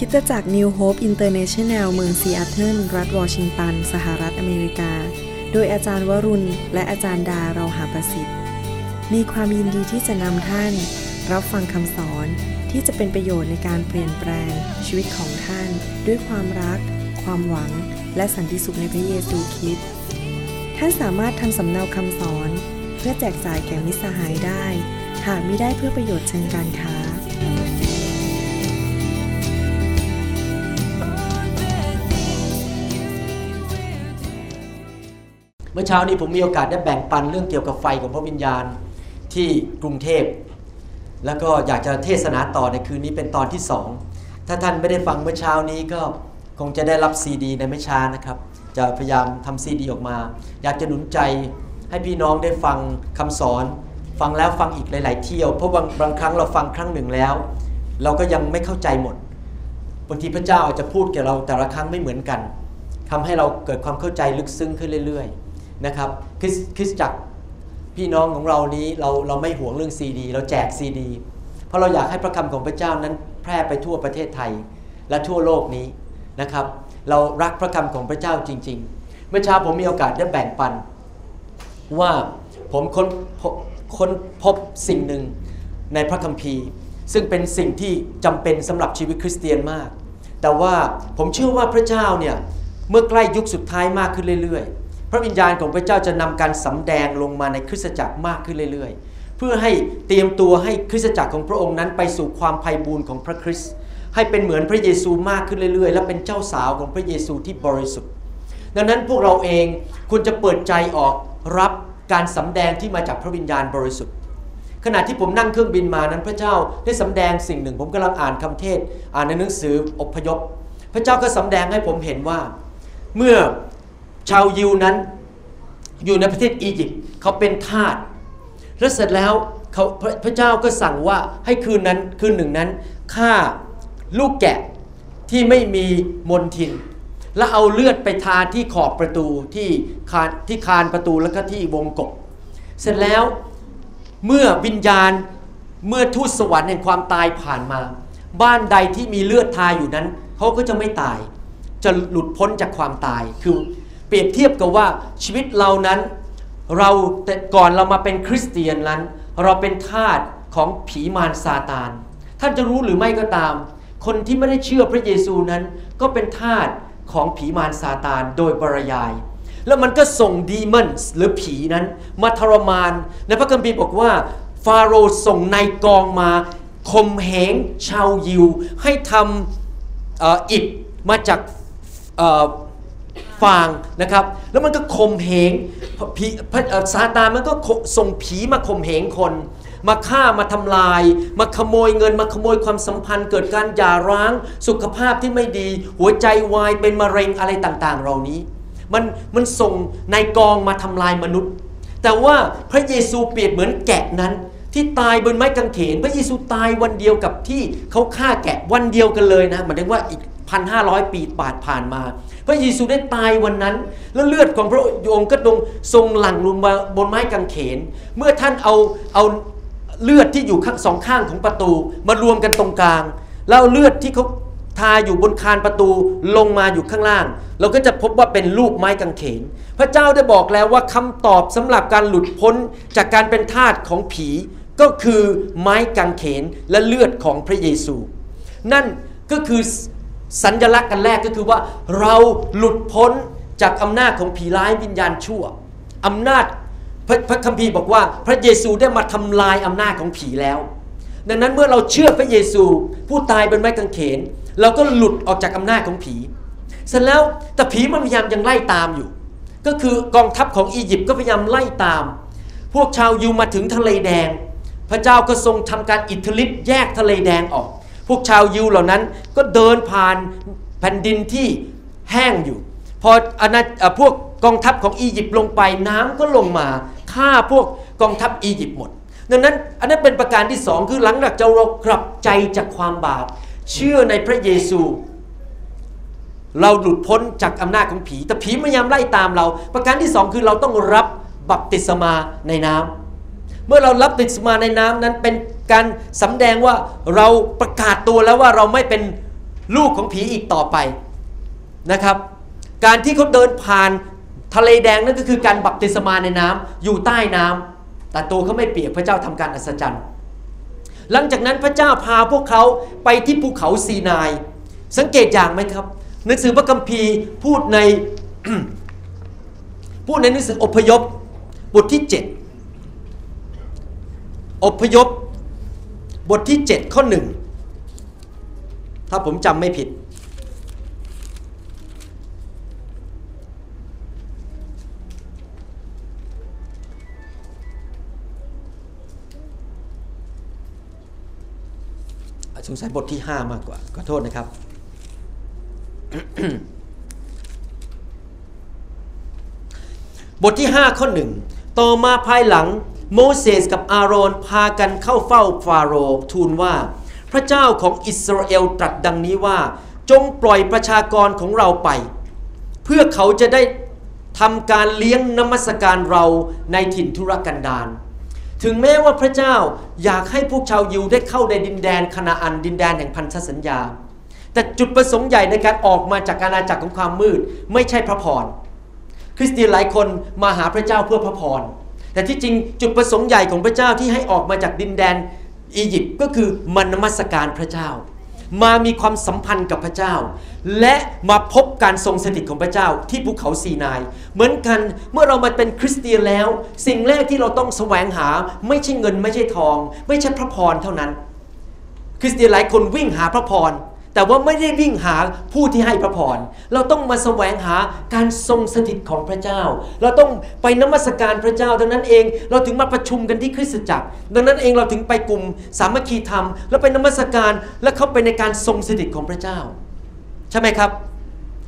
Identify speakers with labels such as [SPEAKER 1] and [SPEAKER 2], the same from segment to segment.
[SPEAKER 1] คิดจะจาก New Hope International เมืองซีแอตเทิลรัฐวอชิงตัน สหรัฐอเมริกา โดยอาจารย์วรุณ และอาจารย์ดาเราหาประสิทธิ์ มีความยินดีที่จะนำท่าน รับฟังคำสอนที่จะเป็นประโยชน์ในการเปลี่ยนแปลง ชีวิตของท่าน ด้วยความรัก ความหวัง และสันติสุขในพระเยซูคริสต์ท่านสามารถทำสำเนาคำสอน เพื่อแจกจ่ายแก่มิสหายได้ หากมิได้เพื่อประโยชน์เชิงการค้า
[SPEAKER 2] มื่อเช้านี้ผมมีโอกาสได้แบ่งปันเรื่องเกี่ยวกับไฟของพระวิญญาณที่กรุงเทพ แล้วก็อยากจะเทศนาต่อในคืนนี้เป็นตอนที่สองถ้าท่านไม่ได้ฟังเมื่อเช้านี้ก็คงจะได้รับซีดีในไม่ช้านะครับ จะพยายามทำซีดีออกมา อยากจะหนุนใจให้พี่น้องได้ฟังคำสอน ฟังแล้วฟังอีกหลาย ๆ เที่ยว เพราะบางบางครั้งเราฟังครั้งหนึ่งแล้ว เราก็ยังไม่เข้าใจหมด บางทีพระเจ้าอาจจะพูดแกับเราแต่ละครั้งไม่เหมือนกันทำให้เราเกิดความเข้าใจลึกซึ้งขึ้นเรื่อย ๆ นะครับคริสคริสจักรพี่น้องของเรานี้เราเราไม่หวงเรื่องซีดี เราแจกซีดี เพราะเราอยากให้พระคำของพระเจ้านั้นแพร่ไปทั่วประเทศไทยและทั่วโลกนี้นะครับ เรารักพระคำของพระเจ้าจริง ๆ เมื่อเช้าผมมีโอกาสได้แบ่งปัน ว่าผมค้นพบค้นพบสิ่งหนึ่งในพระคัมภีร์ ซึ่งเป็นสิ่งที่จำเป็นสำหรับชีวิตคริสเตียนมาก แต่ว่าผมเชื่อว่าพระเจ้าเนี่ยเมื่อใกล้ยุคสุดท้ายมากขึ้นเรื่อยๆ พระวิญญาณของพระเจ้าจะนำการสำแดงลงมาในคริสตจักรมากขึ้นเรื่อย ๆ เพื่อให้เตรียมตัวให้คริสตจักรของพระองค์นั้นไปสู่ความไพ่บูรณ์ของพระคริสต์ให้เป็นเหมือนพระเยซูมากขึ้นเรื่อย ๆ และเป็นเจ้าสาวของพระเยซูที่บริสุทธิ์ ดังนั้นพวกเราเองควรจะเปิดใจออกรับการสำแดงที่มาจากพระวิญญาณบริสุทธิ์ ขณะที่ผมนั่งเครื่องบินมานั้นพระเจ้าได้สำแดงสิ่งหนึ่ง ผมกำลังอ่านคำเทศ อ่านในหนังสืออพยพ พระเจ้าก็สำแดงให้ผมเห็นว่า เมื่อ ชาวยิวนั้นอยู่ในประเทศอียิปต์เขาเป็นทาสแล้วเสร็จแล้วเขาพระเจ้าก็สั่งว่าให้คืนนั้นคืนหนึ่งนั้นฆ่าลูกแกะที่ไม่มีมนทิน แล้วเอาเลือดไปทาที่ขอบประตูที่คานที่คานประตูแล้วก็ที่วงกบเสร็จแล้วเมื่อวิญญาณเมื่อทูตสวรรค์แห่งความตายผ่านมา บ้านใดที่มีเลือดทาอยู่นั้นเขาก็จะไม่ตาย จะหลุดพ้นจากความตายคือ เปรียบเทียบกับว่าชีวิตเรานั้น เราแต่ก่อนเรามาเป็นคริสเตียนนั้น เราเป็นทาสของผีมารซาตาน ท่านจะรู้หรือไม่ก็ตาม คนที่ไม่ได้เชื่อพระเยซูนั้น ก็เป็นทาสของผีมารซาตานโดยปริยาย แล้วมันก็ส่งดีมอนส์หรือผีนั้น มาทรมานในพระคัมภีร์บอกว่าฟาโรห์ส่งนายกองมาข่มเหงชาวยิว ให้ทำอ,อ,อิฐมาจากอ ฟางนะครับ แล้วมันก็ข่มเหงผีซาตานมันก็ส่งผีมาข่มเหงคน มาฆ่ามาทำลาย มาขโมยเงิน มาขโมยความสัมพันธ์ เกิดการหย่าร้าง สุขภาพที่ไม่ดี หัวใจวายเป็นมะเร็งอะไรต่างๆ เหล่านี้ มันมันส่งนายกองมาทำลายมนุษย์ แต่ว่าพระเยซูเปรียบเหมือนแกะนั้นที่ตายบนไม้กางเขน พระเยซูตายวันเดียวกับที่เขาฆ่าแกะวันเดียวกันเลยนะหมายถึงว่าอีกพันห้าร้อยปีปาดผ่านมา พระเยซูได้ตายวันนั้น แล้วเลือดของพระองค์ก็ทรงทรงหลั่งลงมาบนไม้กางเขน เมื่อท่านเอาเอาเลือดที่อยู่ข้างสองข้างของประตู มารวมกันตรงกลาง แล้วเอาเลือดที่เขาทาอยู่บนคานประตูลงมาอยู่ข้างล่าง เราก็จะพบว่าเป็นรูปไม้กางเขน พระเจ้าได้บอกแล้วว่าคำตอบสำหรับการหลุดพ้นจากการเป็นทาสของผีก็คือไม้กางเขนและเลือดของพระเยซู นั่นก็คือ สัญลักษณ์กันแรกก็คือว่า เราหลุดพ้นจากอำนาจของผีร้ายวิญญาณชั่วอำนาจพระพระคัมภีร์บอกว่า พระเยซูได้มาทำลายอำนาจของผีแล้ว ดังนั้นเมื่อเราเชื่อพระเยซูผู้ตายบนไม้กางเขน เราก็หลุดออกจากอำนาจของผี เสร็จแล้วแต่ผีมันพยายามยังไล่ตามอยู่ ก็คือกองทัพของอียิปต์ก็พยายามไล่ตาม พวกชาวยูมาถึงทะเลแดง พระเจ้าก็ทรงทำการอิทธิฤทธิ์แยกทะเลแดงออก พวกชาวยูเหล่านั้นก็เดินผ่านแผ่นดินที่แห้งอยู่ พออาณาพวกกองทัพของอียิปต์ลงไปน้ำก็ลงมาฆ่าพวกกองทัพอียิปต์หมด ดังนั้นอันนั้นเป็นประการที่สองคือหลังจากเรากลับใจจากความบาปเชื่อในพระเยซู เราหลุดพ้นจากอำนาจของผี แต่ผีพยายามไล่ตามเรา ประการที่สองคือเราต้องรับบัพติศมาในน้ำ เมื่อเรารับบัพติศมาในน้ำนั้นเป็นการสำแดงว่าเราประกาศตัวแล้วว่าเราไม่เป็นลูกของผีอีกต่อไปนะครับ การที่เขาเดินผ่านทะเลแดงนั่นก็คือการบัพติศมาในน้ำอยู่ใต้น้ำแต่ตัวเขาไม่เปียกพระเจ้าทำการอัศจรรย์ หลังจากนั้นพระเจ้าพาพวกเขาไปที่ภูเขาซีนาย สังเกตอย่างไหมครับ หนังสือพระคัมภีร์พูดในพูดในหนังสืออพยพบทที่ 7 อพยพ บทที่ 7 ข้อหนึ่งถ้าผมจำไม่ผิด สงสัยบทที่ 5 มากกว่า ขอโทษนะครับบทที่ 5 ข้อหนึ่งต่อมาภายหลัง โมเสสกับอาโรนพากันเข้าเฝ้าฟาโรห์ทูลว่า พระเจ้าของอิสราเอลตรัสดังนี้ว่า จงปล่อยประชากรของเราไป เพื่อเขาจะได้ทำการเลี้ยงนมัสการเราในถิ่นทุรกันดารถึงแม้ว่าพระเจ้าอยากให้พวกชาวยิวได้เข้าในดินแดนคณาอันดินแดนแห่งพันธสัญญา แต่จุดประสงค์ใหญ่ในการออกมาจากอาณาจักรของความมืด ไม่ใช่พระพรคริสเตียนหลายคนมาหาพระเจ้าเพื่อพระพร แต่ที่จริงจุดประสงค์ใหญ่ของพระเจ้าที่ให้ออกมาจากดินแดนอียิปต์ก็คือมานมัสการพระเจ้า มามีความสัมพันธ์กับพระเจ้า และมาพบการทรงสถิตของพระเจ้าที่ภูเขาซีนาย เหมือนกันเมื่อเรามาเป็นคริสเตียนแล้ว สิ่งแรกที่เราต้องแสวงหาไม่ใช่เงินไม่ใช่ทอง ไม่ใช่พระพรเท่านั้น คริสเตียนหลายคนวิ่งหาพระพร แต่ว่าไม่ได้วิ่งหาผู้ที่ให้พระพร เราต้องมาแสวงหาการทรงสถิตของพระเจ้า เราต้องไปนมัสการพระเจ้า ดังนั้นเองเราถึงมาประชุมกันที่คริสตจักร ดังนั้นเองเราถึงไปกลุ่มสามัคคีธรรม แล้วไปนมัสการและเข้าไปในการทรงสถิตของพระเจ้า ใช่ไหมครับ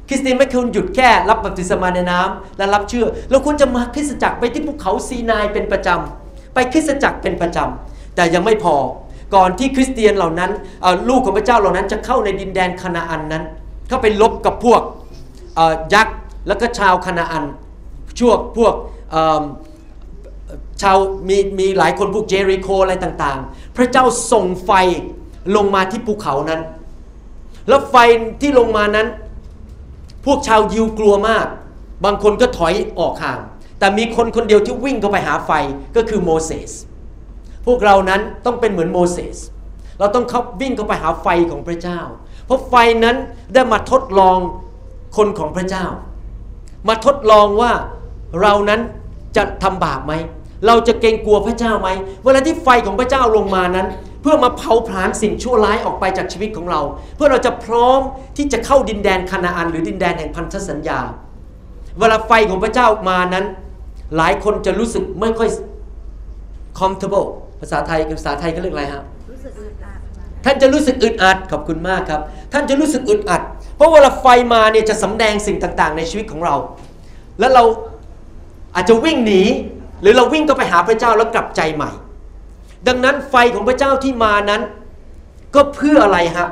[SPEAKER 2] คริสเตียนไม่ควรหยุดแค่รับบัพติศมาในน้ำและรับเชื่อ เราควรจะมาคริสตจักรไปที่ภูเขาซีนายเป็นประจำไปคริสตจักรเป็นประจำแต่ยังไม่พอ ก่อนที่คริสเตียนเหล่านั้นลูกของพระเจ้าเหล่านั้นจะเข้าในดินแดนคณาอันนั้น เข้าไปลบกับพวกยักษ์แล้วก็ชาวคณาอันช่วงพวกชาวมีมีหลายคนพวกเจริโคอะไรต่างๆ พระเจ้าส่งไฟลงมาที่ภูเขานั้น แล้วไฟที่ลงมานั้น พวกชาวยิวกลัวมาก บางคนก็ถอยออกห่าง แต่มีคนคนเดียวที่วิ่งเข้าไปหาไฟก็คือโมเสส พวกเรานั้นต้องเป็นเหมือนโมเสส เราต้องเข้าวิ่งเข้าไปหาไฟของพระเจ้า เพราะไฟนั้นได้มาทดลองคนของพระเจ้า มาทดลองว่าเรานั้นจะทำบาปไหม เราจะเกรงกลัวพระเจ้าไหม เวลาที่ไฟของพระเจ้าลงมานั้น เพื่อมาเผาผลาญสิ่งชั่วร้ายออกไปจากชีวิตของเรา เพื่อเราจะพร้อมที่จะเข้าดินแดนคานาอัน หรือดินแดนแห่งพันธสัญญา เวลาไฟของพระเจ้ามานั้น หลายคนจะรู้สึกไม่ค่อย comfortable ภาษาไทยภาษาไทยก็เรียกอะไรฮะท่านจะรู้สึกอึดอัดขอบคุณมากครับ ท่านจะรู้สึกอึดอัด เพราะเวลาไฟมาเนี่ยจะสำแดงสิ่งต่างๆ ในชีวิตของเรา แล้วเราอาจจะวิ่งหนี หรือเราวิ่งก็ไปหาพระเจ้าแล้วกลับใจใหม่ ดังนั้นไฟของพระเจ้าที่มานั้น ก็เพื่ออะไรฮะ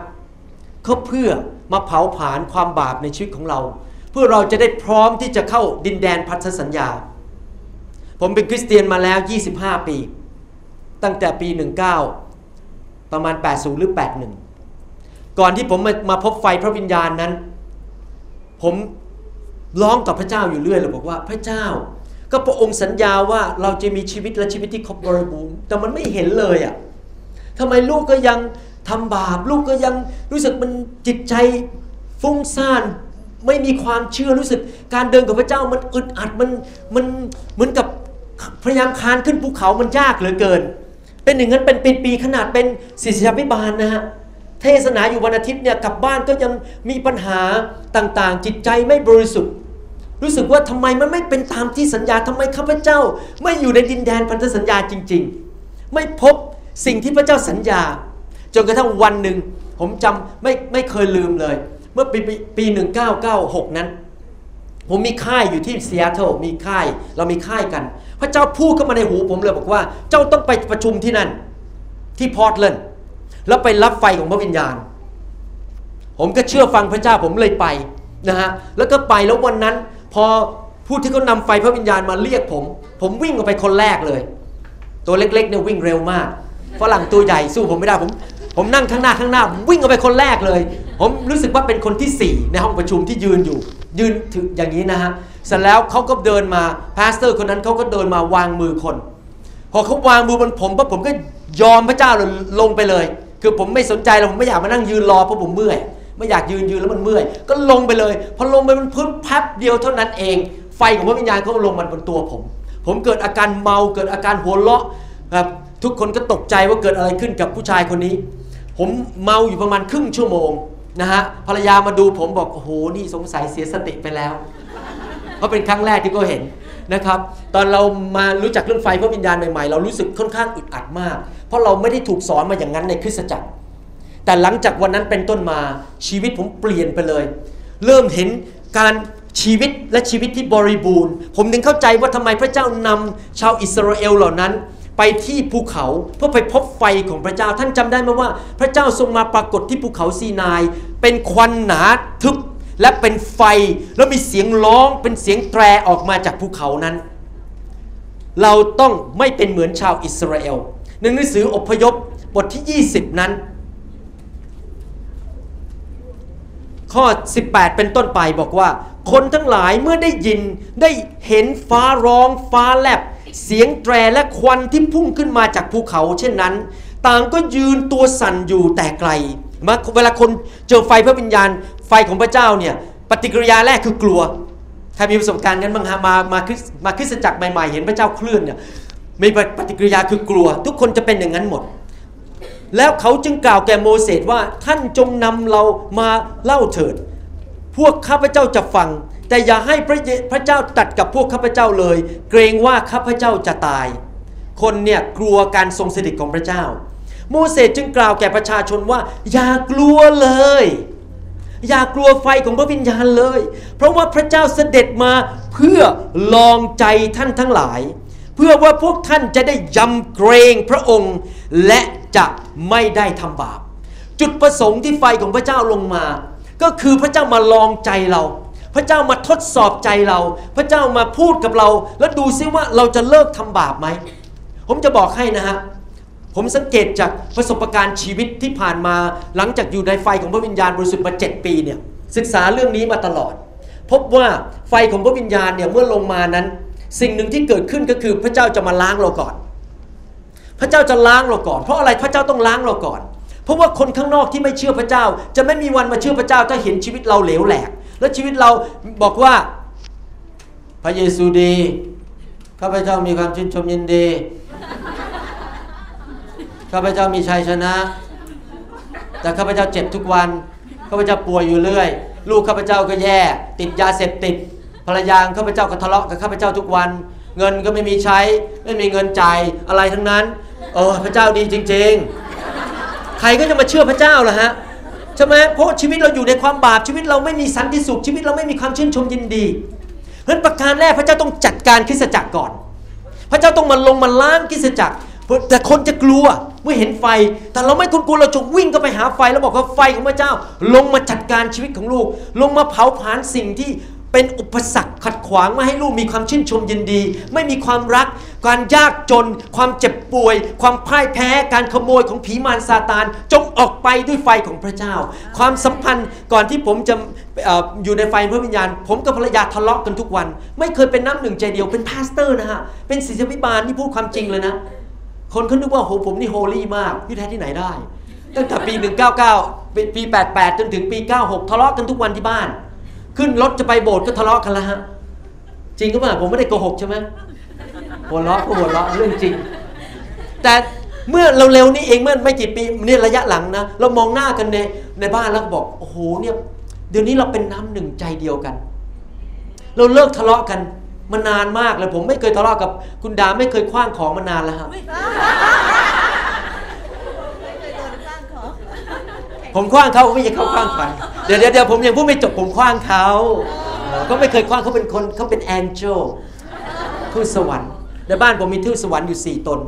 [SPEAKER 2] ก็เพื่อมาเผาผลาญความบาปในชีวิตของเรา เพื่อเราจะได้พร้อมที่จะเข้าดินแดนพันธสัญญา ผมเป็นคริสเตียนมาแล้ว 25 ปี ตั้งแต่ปี 19 ประมาณ 80 หรือ 81 ก่อนที่ผมมามาพบไฟพระวิญญาณนั้น ผมร้องกับพระเจ้าอยู่เรื่อยเลยบอกว่าพระเจ้า ก็พระองค์สัญญาว่าเราจะมีชีวิตและชีวิตที่ครบบริบูรณ์แต่มันไม่เห็นเลยอะ่ะทำไมลูกก็ยังทำบาป ลูกก็ยังรู้สึกมันจิตใจฟุ้งซ่านไม่มีความเชื่อรู้สึก การเดินกับพระเจ้ามันอึดอัดมันมันเหมือนกับพยายามคานขึ้นภูเขามันยากเหลือเกิน เป็นอย่างนั้นเป็นปีๆขนาดเป็นศิษยาภิบาลนะฮะเทศนาอยู่วันอาทิตย์เนี่ยกลับบ้านก็ยังมีปัญหาต่างๆ จิตใจไม่บริสุทธิ์ รู้สึกว่าทำไมมันไม่เป็นตามที่สัญญาทำไมข้าพเจ้า ไม่อยู่ในดินแดนพันธสัญญาจริง ๆ ไม่พบสิ่งที่พระเจ้าสัญญา จนกระทั่งวันหนึ่งผมจำไม่ไม่เคยลืมเลย เมื่อปีปีปี1996นั้น ผมมีค่ายอยู่ที่ซีแอตเทิลมีค่ายเรามีค่ายกัน พระเจ้าพูดเข้ามาในหูผมเลยบอกว่า เจ้าต้องไปประชุมที่นั่น ที่พอร์ตแลนด์แล้วไปรับไฟของพระวิญญาณ ผมก็เชื่อฟังพระเจ้าผมเลยไปนะฮะแล้วก็ไปแล้ววันนั้น พอผู้ที่เขานำไฟพระวิญญาณมาเรียกผม ผมวิ่งออกไปคนแรกเลย ตัวเล็กๆเนี่ยวิ่งเร็วมากฝรั่งตัวใหญ่สู้ผมไม่ได้ผมผมนั่งข้างหน้าข้างหน้าวิ่งออกไปคนแรกเลย ผมรู้สึกว่าเป็นคนที่สี่ในห้องประชุมที่ยืนอยู่ ยืนถึงอย่างนี้นะฮะ เสร็จแล้วเขาก็เดินมา pastor คนนั้นเขาก็เดินมาวางมือคน พอเขาวางมือบนผมปั๊บผมก็ยอมพระเจ้าเลยลงไปเลย คือผมไม่สนใจแล้วผมไม่อยากมานั่งยืนรอเพราะผมเมื่อยไม่อยากยืนยืนแล้วมันเมื่อย ก็ลงไปเลย พอลงไปมันพื้นแป๊บเดียวเท่านั้นเอง ไฟของพระวิญญาณเขาลงมาบนตัวผม ผมเกิดอาการเมาเกิดอาการหัวเราะครับทุกคนก็ตกใจว่าเกิดอะไรขึ้นกับผู้ชายคนนี้ ผมเมาอยู่ประมาณครึ่งชั่วโมงนะฮะภรรยามาดูผมบอกโอ้โหนี่สงสัยเสียสติไปแล้ว เพราะเป็นครั้งแรกที่ก็เห็นนะครับ ตอนเรามารู้จักเรื่องไฟพระวิญญาณใหม่ๆ เรารู้สึกค่อนข้างอึดอัดมาก เพราะเราไม่ได้ถูกสอนมาอย่างนั้นในคริสตจักร แต่หลังจากวันนั้นเป็นต้นมาชีวิตผมเปลี่ยนไปเลย เริ่มเห็นการชีวิตและชีวิตที่บริบูรณ์ ผมถึงเข้าใจว่าทำไมพระเจ้านำชาวอิสราเอลเหล่านั้น ไปที่ภูเขาเพื่อไปพบไฟของพระเจ้าท่านจำได้ไหมว่า พระเจ้าทรงมาปรากฏที่ภูเขาซีนาย เป็นควันหนาทึบ และเป็นไฟแล้วมีเสียงร้องเป็นเสียงแตรออกมาจากภูเขานั้น เราต้องไม่เป็นเหมือนชาวอิสราเอลในหนังสืออพยพบทที่ 20 นั้น ข้อ 18 เป็นต้นไปบอกว่า คนทั้งหลายเมื่อได้ยินได้เห็นฟ้าร้องฟ้าแลบ เสียงแตรและควันที่พุ่งขึ้นมาจากภูเขาเช่นนั้น ต่างก็ยืนตัวสั่นอยู่แต่ไกลมาเวลาคนเจอไฟพระวิญญาณ ไฟของพระเจ้าเนี่ยปฏิกิริยาแรกคือกลัวใครมีประสบการณ์กันบ้างฮะมามาคริสมาคริสตจักรใหม่ๆ เห็นพระเจ้าเคลื่อนเนี่ยมีปฏิกิริยาคือกลัว ทุกคนจะเป็นอย่างนั้นหมด แล้วเขาจึงกล่าวแก่โมเสสว่าท่านจงนำเรามาเล่าเถิด พวกข้าพเจ้าจะฟัง แต่อย่าให้พระเพระเจ้าตัดกับพวกข้าพเจ้าเลย เกรงว่าข้าพเจ้าจะตาย คนเนี่ยกลัวการทรงสถิตของพระเจ้า โมเสสจึงกล่าวแก่ประชาชนว่า อย่ากลัวเลย อย่ากลัวไฟของพระวิญญาณเลย เพราะว่าพระเจ้าเสด็จมาเพื่อลองใจท่านทั้งหลาย เพื่อว่าพวกท่านจะได้ยำเกรงพระองค์ และจะไม่ได้ทำบาป จุดประสงค์ที่ไฟของพระเจ้าลงมา ก็คือพระเจ้ามาลองใจเรา พระเจ้ามาทดสอบใจเรา พระเจ้ามาพูดกับเรา แล้วดูซิว่าเราจะเลิกทำบาปไหม ผมจะบอกให้นะฮะ ผมสังเกตจากประสบการณ์ชีวิตที่ผ่านมาหลังจากอยู่ในไฟของพระวิญญาณบริสุทธิ์มา 7 ปีเนี่ยศึกษาเรื่องนี้มาตลอด พบว่าไฟของพระวิญญาณเนี่ยเมื่อลงมานั้น สิ่งหนึ่งที่เกิดขึ้นก็คือพระเจ้าจะมาล้างเราก่อน พระเจ้าจะล้างเราก่อน เพราะอะไรพระเจ้าต้องล้างเราก่อน เพราะว่าคนข้างนอกที่ไม่เชื่อพระเจ้า จะไม่มีวันมาเชื่อพระเจ้าถ้าเห็นชีวิตเราเหลวแหลก และชีวิตเราบอกว่าพระเยซูดีข้าพเจ้ามีความชื่นชมยินดี ข้าพเจ้ามีชัยชนะ แต่ข้าพเจ้าเจ็บทุกวันข้าพเจ้าป่วยอยู่เรื่อย ลูกข้าพเจ้าก็แย่ ติดยาเสพติดภรรยาข้าพเจ้าก็ทะเลาะกับข้าพเจ้าทุกวัน เงินก็ไม่มีใช้ไม่มีเงินจ่ายอะไรทั้งนั้นโอ้พระเจ้าดีจริง ๆ ใครก็จะมาเชื่อพระเจ้าล่ะฮะใช่ไหมเพราะชีวิตเราอยู่ในความบาปชีวิตเราไม่มีสันติสุขชีวิตเราไม่มีความชื่นชมยินดีเพราะฉะนั้นประการแรกพระเจ้าต้องจัดการคริสตจักรก่อน พระเจ้าต้องมาลงมาล้างคริสตจักร แต่คนจะกลัวเมื่อเห็นไฟ แต่เราไม่กลัวเราจะวิ่งเข้าไปหาไฟแล้วบอกว่าไฟของพระเจ้า ลงมาจัดการชีวิตของลูก ลงมาเผาผลาญสิ่งที่เป็นอุปสรรคขัดขวางไม่ให้ลูกมีความชื่นชมยินดี ไม่มีความรัก การยากจน ความเจ็บป่วย ความพ่ายแพ้ การขโมยของผีมารซาตาน จงออกไปด้วยไฟของพระเจ้า ความสัมพันธ์ก่อนที่ผมจะอออยู่ในไฟพระวิญญาณ ผมกับภรรยาทะเลาะกันทุกวัน ไม่เคยเป็นน้ำหนึ่งใจเดียวเป็น pastor นะฮะเป็นศิษยาภิบาลที่พูดความจริงเลยนะ คนเขานึกว่าโหผมนี่โฮลี่มากที่แท้ที่ไหนได้ ตั้งแต่ปี 199ปีปี 88 จนถึงปี 96 ทะเลาะกันทุกวันที่บ้าน ขึ้นรถจะไปโบสถ์ก็ทะเลาะกันแล้วฮะ จริงก็ป่ะผมไม่ได้โกหกใช่ไหมหัวเราะก็หัวเราะเรื่องจริง แต่เมื่อเราเร็วนี้เองเมื่อไม่กี่ปีเนี่ยระยะหลังนะเรามองหน้ากันในในบ้านแล้วก็บอกโอ้โหเนี่ยเดี๋ยวนี้เราเป็นน้ำหนึ่งใจเดียวกัน เราเลิกทะเลาะกัน มานานมากเลยผมไม่เคยทะเลาะกับคุณดาไม่เคยคว้างของมานานแล้วครับผมคว้างเขาไม่ใช่เขาคว้างผมเดี๋ยวเดี๋ยวเดี๋ยวผมยังพูดไม่จบผมคว้างเขาก็ไม่เคยคว้างเขาเป็นคนเขาเป็นแองเจิลทูตสวรรค์ในบ้านผมมีทูตสวรรค์อยู่สี่ตน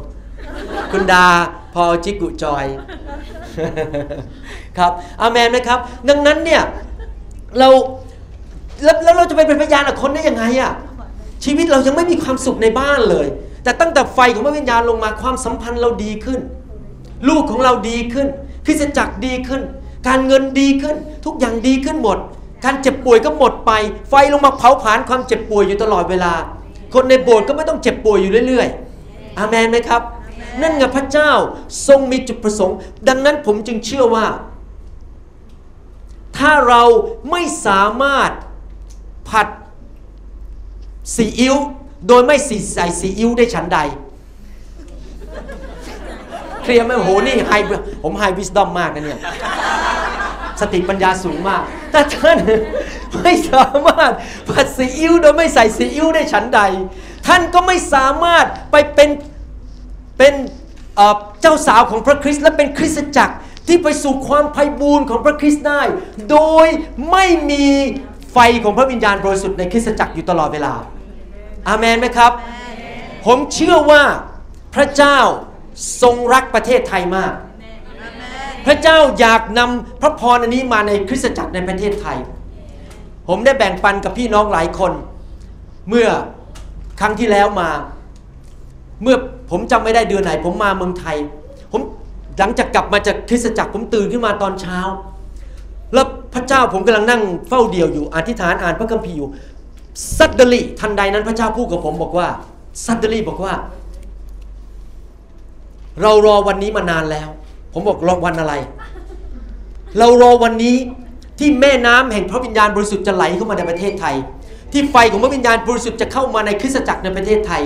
[SPEAKER 2] คุณดาพอจิกุจอยครับอาเมนนะครับ ดังนั้นเนี่ยเราแล้วแล้วเราจะไปเป็นพยานกับคนได้ยังไงอะ ชีวิตเรายังไม่มีความสุขในบ้านเลย แต่ตั้งแต่ไฟของพระวิญญาณลงมาความสัมพันธ์เราดีขึ้น ลูกของเราดีขึ้นคริสตจักรดีขึ้น การเงินดีขึ้น ทุกอย่างดีขึ้นหมด การเจ็บป่วยก็หมดไป ไฟลงมาเผาผลาญความเจ็บป่วยอยู่ตลอดเวลา คนในโบสถ์ก็ไม่ต้องเจ็บป่วยอยู่เรื่อยๆ อาเมนไหมครับ นั่นไงพระเจ้าทรงมีจุดประสงค์ ดังนั้นผมจึงเชื่อว่า ถ้าเราไม่สามารถผัด ซีอิ๊วโดยไม่ใส่ซีอิ๊วได้ฉันใด เคลียร์ไหมโอ้โหนี่ไฮผมไฮวิสดอมมากนะเนี่ยสติปัญญาสูงมาก แต่ท่านไม่สามารถผัดซีอิ๊วโดยไม่ใส่ซีอิ๊วได้ฉันใด ท่านก็ไม่สามารถไปเป็นเป็นเอ่อเจ้าสาวของพระคริสต์และเป็นคริสตจักรที่ไปสู่ความไพ่บูรณ์ของพระคริสต์ได้ โดยไม่มีไฟของพระวิญญาณบริสุทธิ์ในคริสตจักรอยู่ตลอดเวลา อาเมนไหมครับ ผมเชื่อว่าพระเจ้าทรงรักประเทศไทยมาก พระเจ้าอยากนำพระพรอันนี้มาในคริสตจักรในประเทศไทย ผมได้แบ่งปันกับพี่น้องหลายคน เมื่อครั้งที่แล้วมา เมื่อผมจำไม่ได้เดือนไหน ผมมาเมืองไทย ผมหลังจากกลับมาจากคริสตจักรผมตื่นขึ้นมาตอนเช้า แล้วพระเจ้าผมกำลังนั่งเฝ้าเดี่ยวอยู่อธิษฐานอ่านพระคัมภีร์อยู่ ซัดเดลีทันใดนั้นพระเจ้าพูดกับผมบอกว่าซัดเดลีบอกว่า เรารอวันนี้มานานแล้ว ผมบอกรอวันอะไร เรารอวันนี้ที่แม่น้ำแห่งพระวิญญาณบริสุทธิ์จะไหลเข้ามาในประเทศไทย ที่ไฟของพระวิญญาณบริสุทธิ์จะเข้ามาในคริสตจักรในประเทศไทย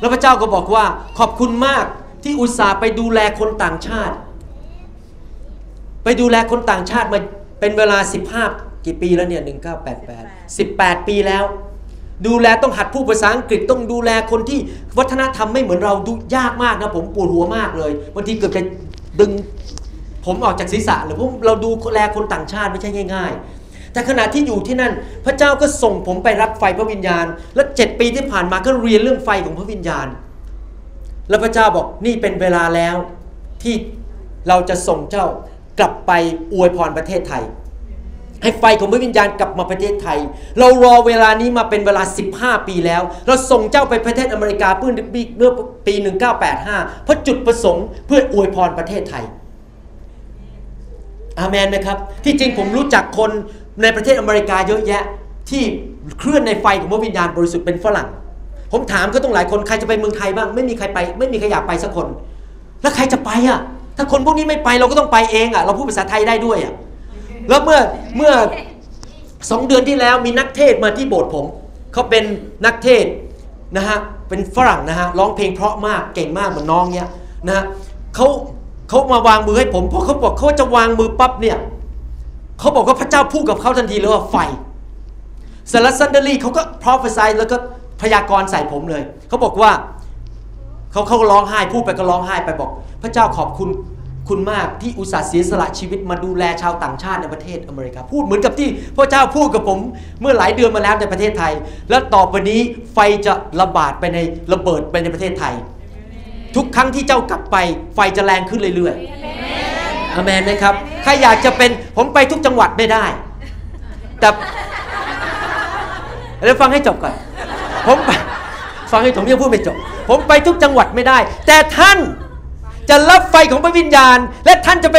[SPEAKER 2] แล้วพระเจ้าก็บอกว่าขอบคุณมากที่อุตส่าห์ไปดูแลคนต่างชาติ ไปดูแลคนต่างชาติมาเป็นเวลา 15 กี่ปีแล้วเนี่ย1988 18 ปีแล้ว ดูแลต้องหัดพูดภาษาอังกฤษต้องดูแลคนที่วัฒนธรรมไม่เหมือนเราดูยากมากนะผมปวดหัวมากเลยบางทีเกือบจะดึงผมออกจากศีรษะหรือเพราะเราดูแลคนต่างชาติไม่ใช่ง่าย ๆ แต่ขณะที่อยู่ที่นั่นพระเจ้าก็ส่งผมไปรับไฟพระวิญญาณ และเจ็ดปีที่ผ่านมาก็เรียนเรื่องไฟของพระวิญญาณ แล้วพระเจ้าบอกนี่เป็นเวลาแล้วที่เราจะส่งเจ้ากลับไปอวยพรประเทศไทย ให้ไฟของพระวิญญาณกลับมาประเทศไทย เรารอเวลานี้มาเป็นเวลา 15 ปีแล้ว เราส่งเจ้าไปประเทศอเมริกาเมื่อเมื่อปี 1985 เพราะจุดประสงค์เพื่ออวยพรประเทศไทย อาเมนไหมครับ ที่จริงผมรู้จักคนในประเทศอเมริกาเยอะแยะ ที่เคลื่อนในไฟของพระวิญญาณบริสุทธิ์เป็นฝรั่ง ผมถามก็ต้องหลายคนใครจะไปเมืองไทยบ้างไม่มีใครไป ไม่มีใครอยากไปสักคน แล้วใครจะไปอะ ถ้าคนพวกนี้ไม่ไปเราก็ต้องไปเองอะเราพูดภาษาไทยได้ด้วยอะ แล้วเมื่อเมื่อสองเดือนที่แล้วมีนักเทศมาที่โบสถ์ผมเขาเป็นนักเทศนะฮะเป็นฝรั่งนะฮะร้องเพลงเพราะมากเก่งมากเหมือนน้องเนี้ยนะฮะเขาเขามาวางมือให้ผมเพราะเขาบอกเขาจะวางมือปั๊บเนี่ยเขาบอกว่าพระเจ้าพูดกับเขาทันทีเลยว่าไฟสารซันเดอรี่เขาก็พรอฟเฟซแล้วก็พยากรณ์ใส่ผมเลยเขาบอกว่าเขาเขาร้องไห้พูดไปก็ร้องไห้ไปบอก พระเจ้าขอบคุณ คุณมากที่อุตส่าห์เสียสละชีวิตมาดูแลชาวต่างชาติในประเทศอเมริกา พูดเหมือนกับที่พระเจ้าพูดกับผมเมื่อหลายเดือนมาแล้วในประเทศไทย และต่อไปนี้ไฟจะระบาดไปในระเบิดไปในประเทศไทย ทุกครั้งที่เจ้ากลับไปไฟจะแรงขึ้นเรื่อยๆอเมนไหมครับใครอยากจะเป็นผมไปทุกจังหวัดไม่ได้ แต่เดี๋ยวฟังให้จบก่อนผมไปฟังให้ผมยังพูดไม่จบ ผมไปทุกจังหวัดไม่ได้ แต่ท่าน จะรับไฟของพระวิญญาณ และท่านจะไป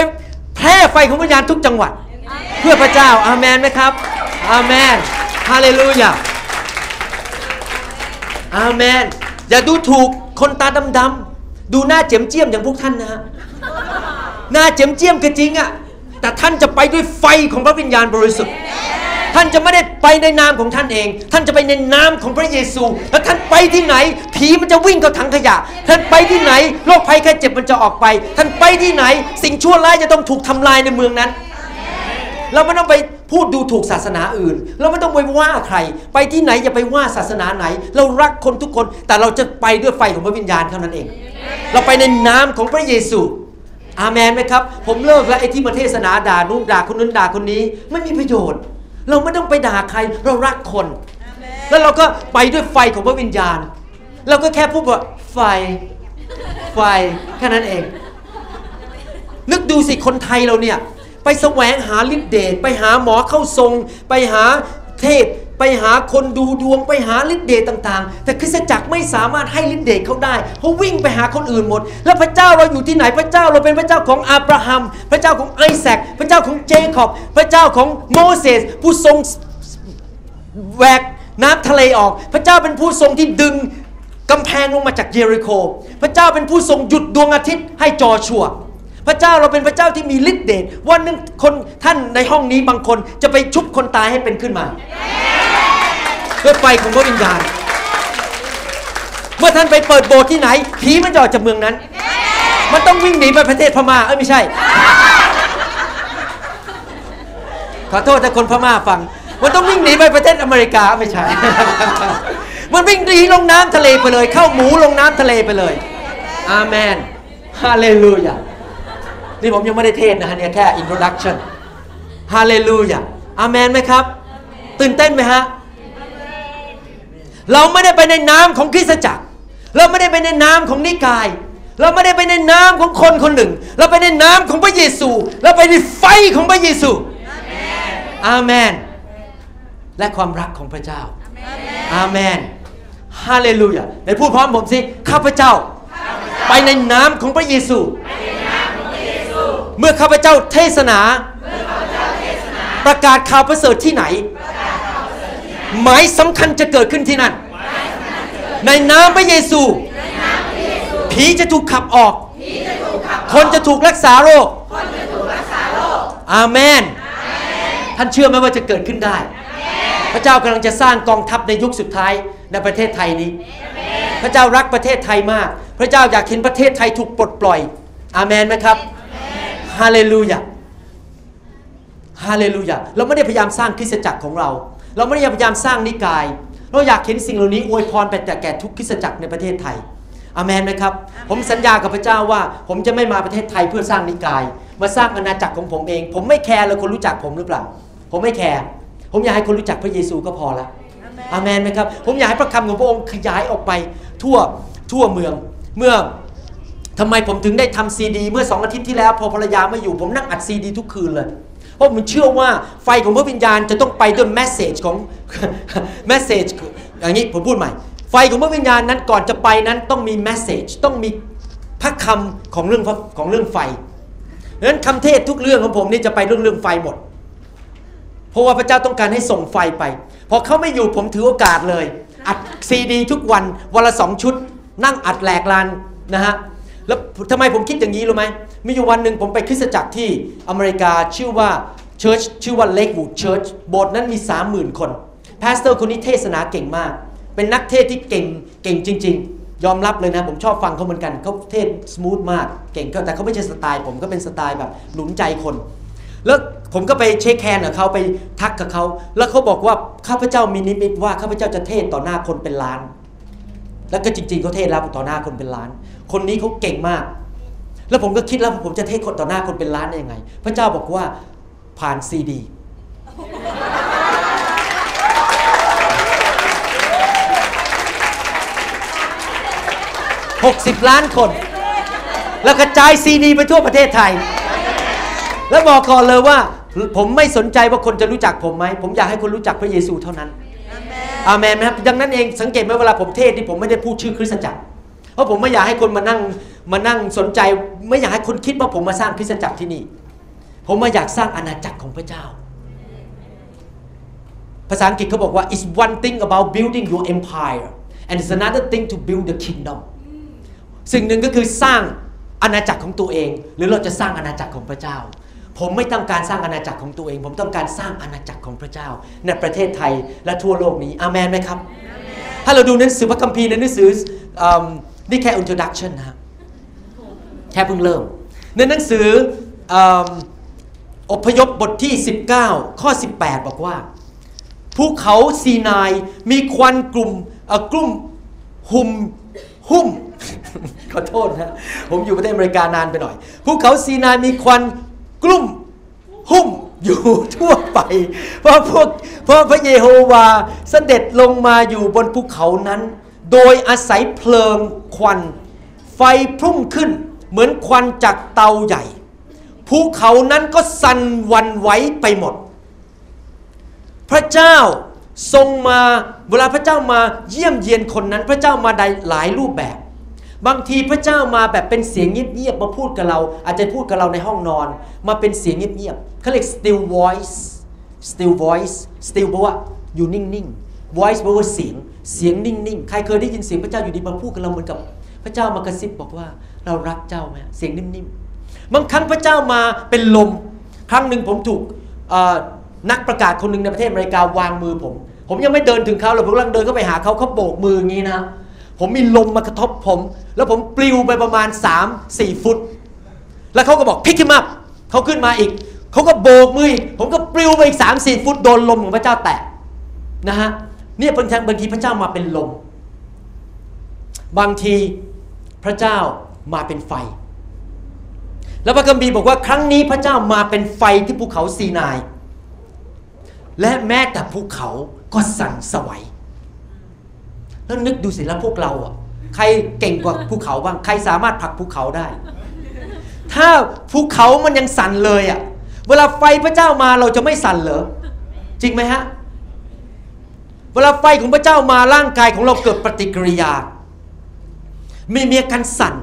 [SPEAKER 2] แพร่ไฟของพระวิญญาณทุกจังหวัด เพื่อพระเจ้าอาเมนไหมครับอาเมนฮาเลลูยาอาเมนอย่าดูถูกคนตาดำๆดูหน้าเจียมเจียมอย่างพวกท่านนะฮะหน้าเจียมเจียมก็จริงอะแต่ท่านจะไปด้วยไฟของพระวิญญาณบริสุทธิ์ ท่านจะไม่ได้ไปในนามของท่านเอง ท่านจะไปในนามของพระเยซู แล้วท่านไปที่ไหน ผีมันจะวิ่งเข้าถังขยะ ท่านไปที่ไหนโรคภัยแค่เจ็บมันจะออกไป ท่านไปที่ไหน สิ่งชั่วร้ายจะต้องถูกทำลายในเมืองนั้น เราไม่ต้องไปพูดดูถูกศาสนาอื่น เราไม่ต้องไปว่าใคร ไปที่ไหนอย่าไปว่าศาสนาไหน เรารักคนทุกคน แต่เราจะไปด้วยไฟของพระวิญญาณเท่านั้นเอง เราไปในนามของพระเยซูอาเมนไหมครับ ผมเลิกแล้วไอ้ที่มาเทศนาด่านู่นด่าคนนั้นด่าคนนี้ ไม่มีประโยชน์ เราไม่ต้องไปด่าใคร เรารักคน แล้วเราก็ไปด้วยไฟของพระวิญญาณ เราก็แค่พูดว่าไฟ ไฟแค่นั้นเอง นึกดูสิคนไทยเราเนี่ย ไปแสวงหาฤทธิเดชไปหาหมอเข้าทรง ไปหาเทศ ไปหาคนดูดวงไปหาฤทธิ์เดชต่างๆ แต่คริสตจักรไม่สามารถให้ฤทธิ์เดชเขาได้เขาวิ่งไปหาคนอื่นหมด แล้วพระเจ้าเราอยู่ที่ไหนพระเจ้าเราเป็นพระเจ้าของอับราฮัม พระเจ้าของไอแซคพระเจ้าของเจคอบ พระเจ้าของโมเสสผู้ทรงแหวกน้ำทะเลออก พระเจ้าเป็นผู้ทรงที่ดึงกำแพงลงมาจากเยริโค พระเจ้าเป็นผู้ทรงหยุดดวงอาทิตย์ให้จอชัวพระเจ้าเราเป็นพระเจ้าที่มีฤทธิ์เดชวันนึงคนท่านในห้องนี้บางคนจะไปชุบคนตายให้เป็นขึ้นมา ด้วยไฟของพระวิญญาณ เมื่อท่านไปเปิดโบสถ์ที่ไหน ผีมันจะออกจากเมืองนั้น มันต้องวิ่งหนีไปประเทศพม่า เอ้ยไม่ใช่ ขอโทษถ้าคนพม่าฟัง มันต้องวิ่งหนีไปประเทศอเมริกาไม่ใช่ มันวิ่งหนีลงน้ำทะเลไปเลย เข้าหมูลงน้ำทะเลไปเลย อาเมน ฮาเลลูยา นี่ผมยังไม่ได้เทศนะฮะเนี่ยแค่ introduction ฮาเลลูยา อาเมนไหมครับ ตื่นเต้นไหมฮะ เราไม่ได้ไปในนามของคริสตจักร เราไม่ได้ไปในนามของนิกาย เราไม่ได้ไปในนามของคนคนหนึ่ง เราไปในนามของพระเยซู เราไปในไฟของพระเยซูอาเมน และความรักของพระเจ้าอาเมนฮาเลลูยาในพูดพร้อมผมสิข้าพเจ้า ไปในนามของพระเยซู เมื่อข้าพเจ้าเทศนา ประกาศข่าวประเสริฐที่ไหน หมายสำคัญจะเกิดขึ้นที่นั่น ในนามพระเยซู ผีจะถูกขับออก คนจะถูกรักษาโรค อาเมน ท่านเชื่อไหมว่าจะเกิดขึ้นได้ พระเจ้ากำลังจะสร้างกองทัพในยุคสุดท้ายในประเทศไทยนี้ พระเจ้ารักประเทศไทยมาก พระเจ้าอยากเห็นประเทศไทยถูกปลดปล่อย อาเมนไหมครับ ฮาเลลูยา ฮาเลลูยา เราไม่ได้พยายามสร้างคริสตจักรของเรา เราไม่ได้พยายามสร้างนิกาย เราอยากเห็นสิ่งเหล่านี้อวยพรไปแต่แก่ทุกคริสตจักรในประเทศไทยอาเมนไหมครับ ผมสัญญากับพระเจ้าว่า ผมจะไม่มาประเทศไทยเพื่อสร้างนิกาย มาสร้างอาณาจักรของผมเอง ผมไม่แคร์เลยคนรู้จักผมหรือเปล่า ผมไม่แคร์ ผมอยากให้คนรู้จักพระเยซูก็พอละอาเมนไหมครับ ผมอยากให้พระคำของพระองค์ขยายออกไปทั่วทั่วเมือง เมื่อทำไมผมถึงได้ทำซีดี เมื่อสองอาทิตย์ที่แล้ว พอภรรยาไม่อยู่ ผมนั่งอัดซีดี ทุกคืนเลย เพราะผมเชื่อว่าไฟของพระวิญญาณจะต้องไปด้วย message ของ message อย่างนี้ผมพูดใหม่ ไฟของพระวิญญาณนั้นก่อนจะไปนั้นต้องมี message ต้องมีพระคำของเรื่องของเรื่องไฟดังนั้นคำเทศน์ทุกเรื่องของผมนี่จะไปเรื่องเรื่องไฟหมด เพราะว่าพระเจ้าต้องการให้ส่งไฟไปพอเขาไม่อยู่ผมถือโอกาสเลย อัดซีดีทุกวันวันละสองชุด นั่งอัดแหลกลานนะฮะ แล้วทำไมผมคิดอย่างนี้รู้ไหมมีอยู่วันหนึ่งผมไปคริสตจักรที่อเมริกาชื่อว่า church ชื่อว่า Lakewood Church โบสถ์นั้นมี 30,000 คน pastor คนนี้เทศนาเก่งมาก เป็นนักเทศน์ที่เก่งเก่งจริง ๆ ยอมรับเลยนะ ผมชอบฟังเขาเหมือนกันเขาเทศน์ smooth มากเก่งแต่เขาไม่ใช่สไตล์ผมก็เป็นสไตล์แบบหนุนใจคน แล้วผมก็ไป shake hand กับเขาไปทักกับเขา แล้วเขาบอกว่าข้าพเจ้ามีนิมิตว่าข้าพเจ้าจะเทศน์ต่อหน้าคนเป็นล้าน แล้วก็จริงๆเขาเทศแล้วต่อหน้าคนเป็นล้าน คนนี้เขาเก่งมาก แล้วผมก็คิดแล้วผมจะเทศคนต่อหน้าคนเป็นล้านได้ยังไง พระเจ้าบอกว่าผ่านซีดี60ล้านคน แล้วกระจายซีดีไปทั่วประเทศไทย แล้วบอกก่อนเลยว่า ผมไม่สนใจว่าคนจะรู้จักผมไหม ผมอยากให้คนรู้จักพระเยซูเท่านั้นอาเมนไหมครับดังนั้นเองสังเกตไหมเวลาผมเทศที่ผมไม่ได้พูดชื่อคริสตจักรเพ ราะผมไม่อยากให้คนมานั่งมานั่งสนใจ ไม่อยากให้คนคิดว่าผมมาสร้างคริสตจักรที่นี่ ผมมาอยากสร้างอาณาจักรของพระเจ้า ภาษาอังกฤษเขาบอกว่า it's one thing about building your empire and it's another thing to build the kingdom สิ่งหนึ่งก็คือสร้างอาณาจักรของตัวเอง หรือเราจะสร้างอาณาจักรของพระเจ้า ผมไม่ต้องการสร้างอาณาจักรของตัวเอง ผมต้องการสร้างอาณาจักรของพระเจ้า ในประเทศไทยและทั่วโลกนี้อาเมนไหมครับ ถ้าเราดูหนังสือพระคัมภีร์ในหนังสืออ นี่แค่ introduction นะครับแค่เพิ่งเริ่ม ในหนังสืออพยพบทที่ 19 ข้อ 18 บอกว่าภูเขาซีนายมีควันกลุ่มกลุ่มหุมหุ้มขอโทษนะผมอยู่ประเทศอเมริกานานไปหน่อยภูเขาซีนายมีควันกลุ่มหุ้มอยู่ทั่วไป เพราะพวกเพราะพระเยโฮวาเสด็จลงมาอยู่บนภูเขานั้น โดยอาศัยเพลิงควัน ไฟพุ่งขึ้นเหมือนควันจากเตาใหญ่ ภูเขานั้นก็สั่นวันไหวไปหมด พระเจ้าทรงมาเวลาพระเจ้ามาเยี่ยมเยียนคนนั้น พระเจ้ามาได้หลายรูปแบบ บางทีพระเจ้ามาแบบเป็นเสียงเงียบๆมาพูดกับเรา อาจจะพูดกับเราในห้องนอน มาเป็นเสียงเงียบๆเขาเรียก still voice still voice still แปลว่าอยู่นิ่งๆ voice แปลว่าเสียง เสียงนิ่งๆ ใครเคยได้ยินเสียงพระเจ้าอยู่ดีมาพูดกับเราเหมือนกับ พระเจ้ามากระซิบบอกว่าเรารักเจ้าไหมเสียงนิ่มๆ บางครั้งพระเจ้ามาเป็นลม ครั้งหนึ่งผมถูกนักประกาศคนหนึ่งในประเทศอเมริกาวางมือผม ผมยังไม่เดินถึงเขาเลยผมกำลังเดินเข้าไปหาเขาเขาโบกมืออย่างนี้นะ ผมมีลมมากระทบผม แล้วผมปลิวไปประมาณ 3-4 ฟุต แล้วเขาก็บอกพิกขึ้นมาเขาขึ้นมาอีก เขาก็โบกมืออีก ผมก็ปลิวไปอีก3-4 ฟุตโดนลมของพระเจ้าแตะนะฮะ เนี่ยบางทีบางทีพระเจ้ามาเป็นลม บางทีพระเจ้ามาเป็นไฟ แล้วพระคัมภีร์บอกว่าครั้งนี้พระเจ้ามาเป็นไฟที่ภูเขาซีนาย และแม้แต่ภูเขาก็สั่นสวัยแล้วนึกดูสิแล้วพวกเราอะใครเก่งกว่าภูเขาบ้าง ใครสามารถผลักภูเขาได้ ถ้าภูเขามันยังสั่นเลยอะ เวลาไฟพระเจ้ามาเราจะไม่สั่นเหรอ จริงไหมฮะ เวลาไฟของพระเจ้ามาร่างกายของเราเกิดปฏิกิริยา มีมีอาการสั่น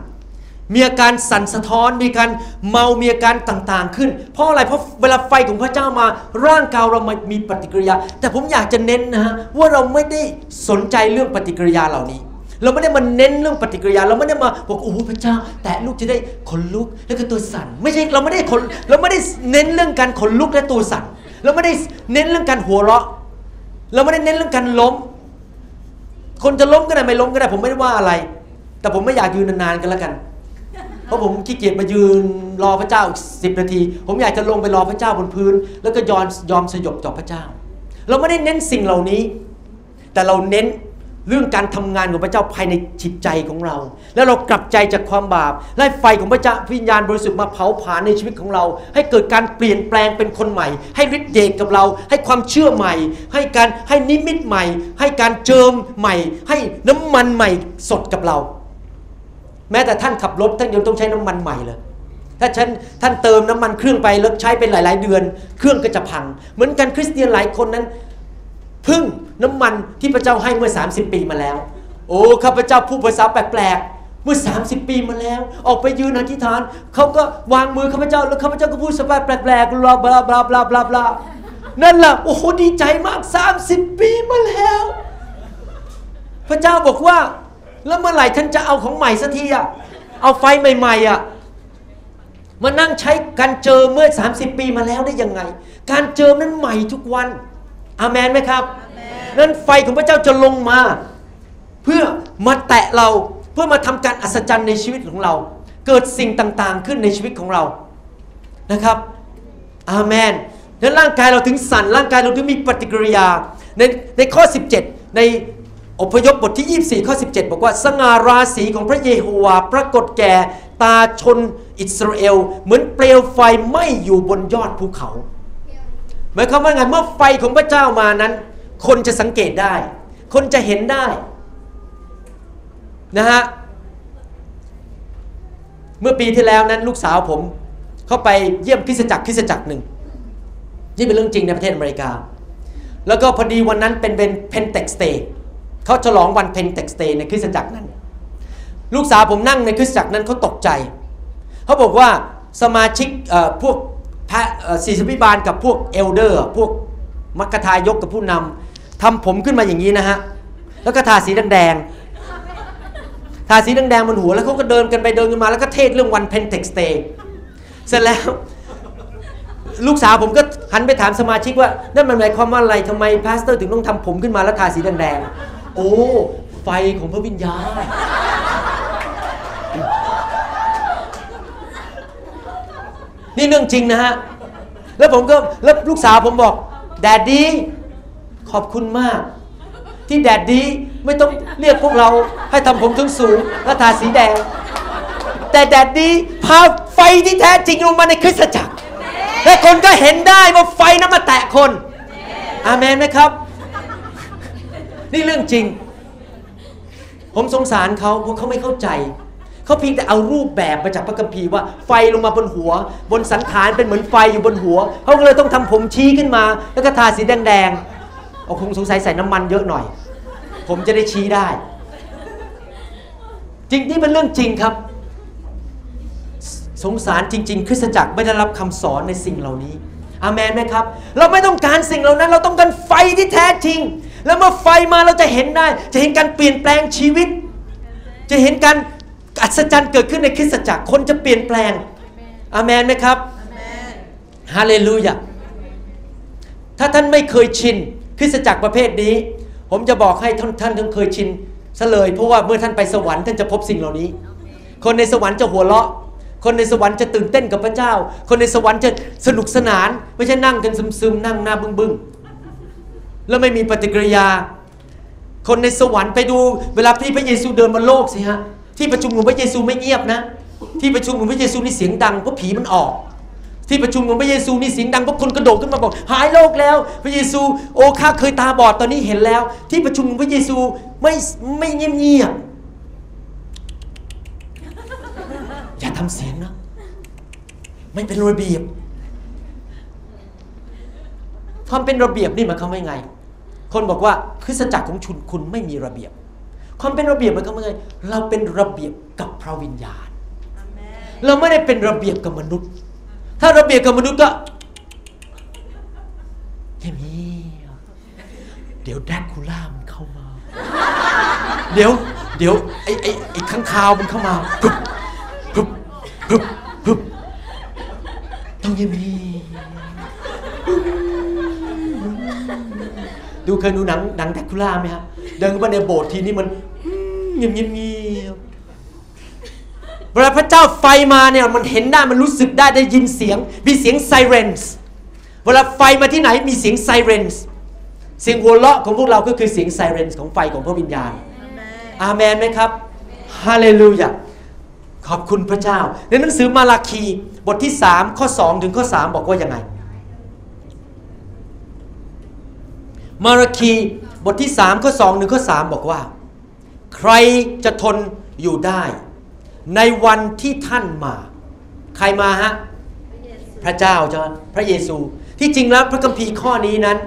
[SPEAKER 2] มีอาการสั่นสะท้อน มีการเมา มีอาการต่างๆ ขึ้น เพราะอะไร เพราะเวลาไฟของพระเจ้ามาร่างกายเรามีปฏิกิริยา แต่ผมอยากจะเน้นนะฮะว่าเราไม่ได้สนใจเรื่องปฏิกิริยาเหล่านี้ เราไม่ได้มาเน้นเรื่องปฏิกิริยา เราไม่ได้มาบอกโอ้พระเจ้า แต่ลูกจะได้ขนลุกแล้วก็ตัวสั่น ไม่ใช่ เราไม่ได้ขน เราไม่ได้เน้นเรื่องการขนลุกและตัวสั่น เราไม่ได้เน้นเรื่องการหัวเราะ เราไม่ได้เน้นเรื่องการล้ม คนจะล้มก็ได้ไม่ล้มก็ได้ ผมไม่ได้ว่าอะไร แต่ผมไม่อยากยืนนานๆกันแล้วกัน เพราะผมขี้เกียจมายืนรอพระเจ้าสิบนาที ผมอยากจะลงไปรอพระเจ้าบนพื้น แล้วก็ยอมยอมสยบต่อพระเจ้า เราไม่ได้เน้นสิ่งเหล่านี้ แต่เราเน้น เรื่องการทำงานของพระเจ้าภายในจิตใจของเรา แล้วเรากลับใจจากความบาป และไฟของพระเจ้าวิญญาณบริสุทธิ์มาเผาผลาญในชีวิตของเรา ให้เกิดการเปลี่ยนแปลงเป็นคนใหม่ ให้ฤทธิ์เดชกับเรา ให้ความเชื่อใหม่ ให้การให้นิมิตใหม่ ให้การเจิมใหม่ ให้น้ำมันใหม่สดกับเรา แม้แต่ท่านขับรถท่านยังต้องใช้น้ำมันใหม่เลยถ้าฉันท่านเติมน้ำมันเครื่องไปแล้วใช้เป็นหลาย ๆ เดือน เครื่องก็จะพัง เหมือนกันคริสเตียนหลายคนนั้น พึ่งน้ำมันที่พระเจ้าให้เมื่อ 30 ปีมาแล้ว โอ้ข้าพเจ้าพูดภาษาแปลกๆเมื่อ 30 ปีมาแล้ว ออกไปยืนอธิษฐานเขาก็วางมือข้าพเจ้าแล้วข้าพเจ้าก็พูดสบายแปลกๆบลาบลาบลาบลาบลาบลานั่นแหละโอ้โหดีใจมาก 30 ปีมาแล้ว พระเจ้าบอกว่า แล้วเมื่อไหร่ท่านจะเอาของใหม่สักทีอะเอาไฟใหม่ๆอะมานั่งใช้การเจิมเมื่อ 30 ปีมาแล้วได้ยังไง การเจิมนั้นใหม่ทุกวัน อาเมนไหมครับนั้นไฟของพระเจ้าจะลงมา เพื่อมาแตะเราเพื่อมาทำการอัศจรรย์ในชีวิตของเรา เกิดสิ่งต่างๆขึ้นในชีวิตของเรานะครับอาเมนนั้นร่างกายเราถึงสั่นร่างกายเราถึงมีปฏิกิริยาในในข้อ 17 ในอพยพบทที่ 24 ข้อ 17 บอกว่า สง่าราศีของพระเยโฮวาปรากฏแก่ตาชนอิสราเอล เหมือนเปลวไฟไหม้อยู่บนยอดภูเขา หมายความว่าไงเมื่อไฟของพระเจ้ามานั้น คนจะสังเกตได้ คนจะเห็นได้นะฮะเมื่อปีที่แล้วนั้นลูกสาวผมเข้าไปเยี่ยมคริสตจักรคริสตจักรหนึ่งนี่เป็นเรื่องจริงในประเทศอเมริกา แล้วก็พอดีวันนั้นเป็นเป็น Pentecost Day เขาฉลองวัน Pentecost Day ในคริสตจักรนั้น ลูกสาวผมนั่งในคริสตจักรนั้นเขาตกใจ เขาบอกว่าสมาชิกพวก พระศิษยาภิบาลกับพวก elder พวกมัคคทายกกับผู้นำทำผมขึ้นมาอย่างนี้นะฮะแล้วก็ทาสีแดงๆทาสีแดงๆบนหัวแล้วเขาก็เดินกันไปเดินกันมาแล้วก็เทศน์เรื่องวัน Pentecost Day เสร็จแล้วลูกสาวผมก็หันไปถามสมาชิกว่า นั่นมันหมายความว่าอะไรทำไม pastor ถึงต้องทำผมขึ้นมาแล้วทาสีแดงๆโอ้ ไฟของพระวิญญาณ นี่เรื่องจริงนะฮะ แล้วผมก็แล้วลูกสาวผมบอก daddy ขอบคุณมาก ที่แดดดีไม่ต้องเรียกพวกเราให้ทำผมสูงสูงและทาสีแดง แต่แดดดีพาไฟที่แท้จริงลงมาในคริสตจักร และคนก็เห็นได้ว่าไฟนั้นมาแตะคน อาเมนไหมครับ นี่เรื่องจริง ผมสงสารเขาเพราะเขาไม่เข้าใจ เขาเพียงแต่เอารูปแบบมาจากพระคัมภีร์ว่าไฟลงมาบนหัว บนสันฐานเป็นเหมือนไฟอยู่บนหัว เขาก็เลยต้องทำผมชี้ขึ้นมา แล้วก็ทาสีแดงๆเอาคงสงสัยใส่น้ำมันเยอะหน่อย ผมจะได้ชี้ได้ จริงนี่เป็นเรื่องจริงครับ สงสารจริง ๆ คริสตจักรไม่ได้รับคำสอนในสิ่งเหล่านี้อาเมนไหมครับ เราไม่ต้องการสิ่งเหล่านั้น เราต้องการไฟที่แท้จริง แล้วเมื่อไฟมาเราจะเห็นได้ จะเห็นการเปลี่ยนแปลงชีวิต จะเห็นการ อัศจรรย์เกิดขึ้นในคริสตจักรคนจะเปลี่ยนแปลงอาเมนไหมครับฮาเลลูยาถ้าท่านไม่เคยชินคริสตจักรประเภทนี้ ผมจะบอกให้ท่านท่านต้องเคยชินซะเลยเพราะว่าเมื่อท่านไปสวรรค์ท่านจะพบสิ่งเหล่านี้ คนในสวรรค์จะหัวเราะ คนในสวรรค์จะตื่นเต้นกับพระเจ้า คนในสวรรค์จะสนุกสนาน ไม่ใช่นั่งกันซึมๆนั่งหน้าบึ้งๆ แล้วไม่มีปฏิกิริยา คนในสวรรค์ไปดูเวลาที่พระเยซูเดินบนโลกสิฮะ ที่ประชุมของพระเยซูไม่เงียบนะ ที่ประชุมของพระเยซูนี่เสียงดังเพราะผีมันออก ที่ประชุมของพระเยซูนี่เสียงดังเพราะคนกระโดดขึ้นมาบอกหายโรคแล้ว พระเยซูโอ้ข้าเคยตาบอดตอนนี้เห็นแล้ว ที่ประชุมของพระเยซูไม่ไม่เงียบเงียบอย่าทำเสียงนะไม่เป็นระเบียบความเป็นระเบียบนี่หมายความว่าไง คนบอกว่าคริสตจักรของชุนคุณไม่มีระเบียบ ความเป็นระเบียบหมายความว่าไงเราเป็นระเบียบกับพระวิญญาณ เราไม่ได้เป็นระเบียบกับมนุษย์ ถ้าระเบียบกับมนุษย์ก็เงียบๆเดี๋ยวแดกคูล่ามันเข้ามา เดี๋ยว เดี๋ยวไอ้ไอ้ไอ้ข้างคาวมันเข้ามาพึบพึบพึบพึบต้องเงียบๆ ดูเคยดูหนังหนังแดกคูล่าไหมครับเดินเข้าไปในโบสถ์ทีนี้มันเงียบเงียบเงียบเวลาพระเจ้าไฟมาเนี่ยมันเห็นได้มันรู้สึกได้ได้ยินเสียง มีเสียงไซเรนส์เวลาไฟมาที่ไหนมีเสียงไซเรนส์เสียงหัวเราะของพวกเราก็คือเสียงไซเรนส์ของไฟของพระวิญญาณอาเมนไหมครับฮาเลลูยาขอบคุณพระเจ้า ในหนังสือมาราคีบทที่ 3 ข้อ 2 ถึงข้อ 3 บอกว่ายังไง มาราคีบทที่3ข้อ2ถึงข้อ3บอกว่า ใครจะทนอยู่ได้ ในวันที่ท่านมา ใครมาฮะ พระเจ้าใช่ไหมพระเยซู ที่จริงแล้วพระคัมภีร์ข้อนี้นั้น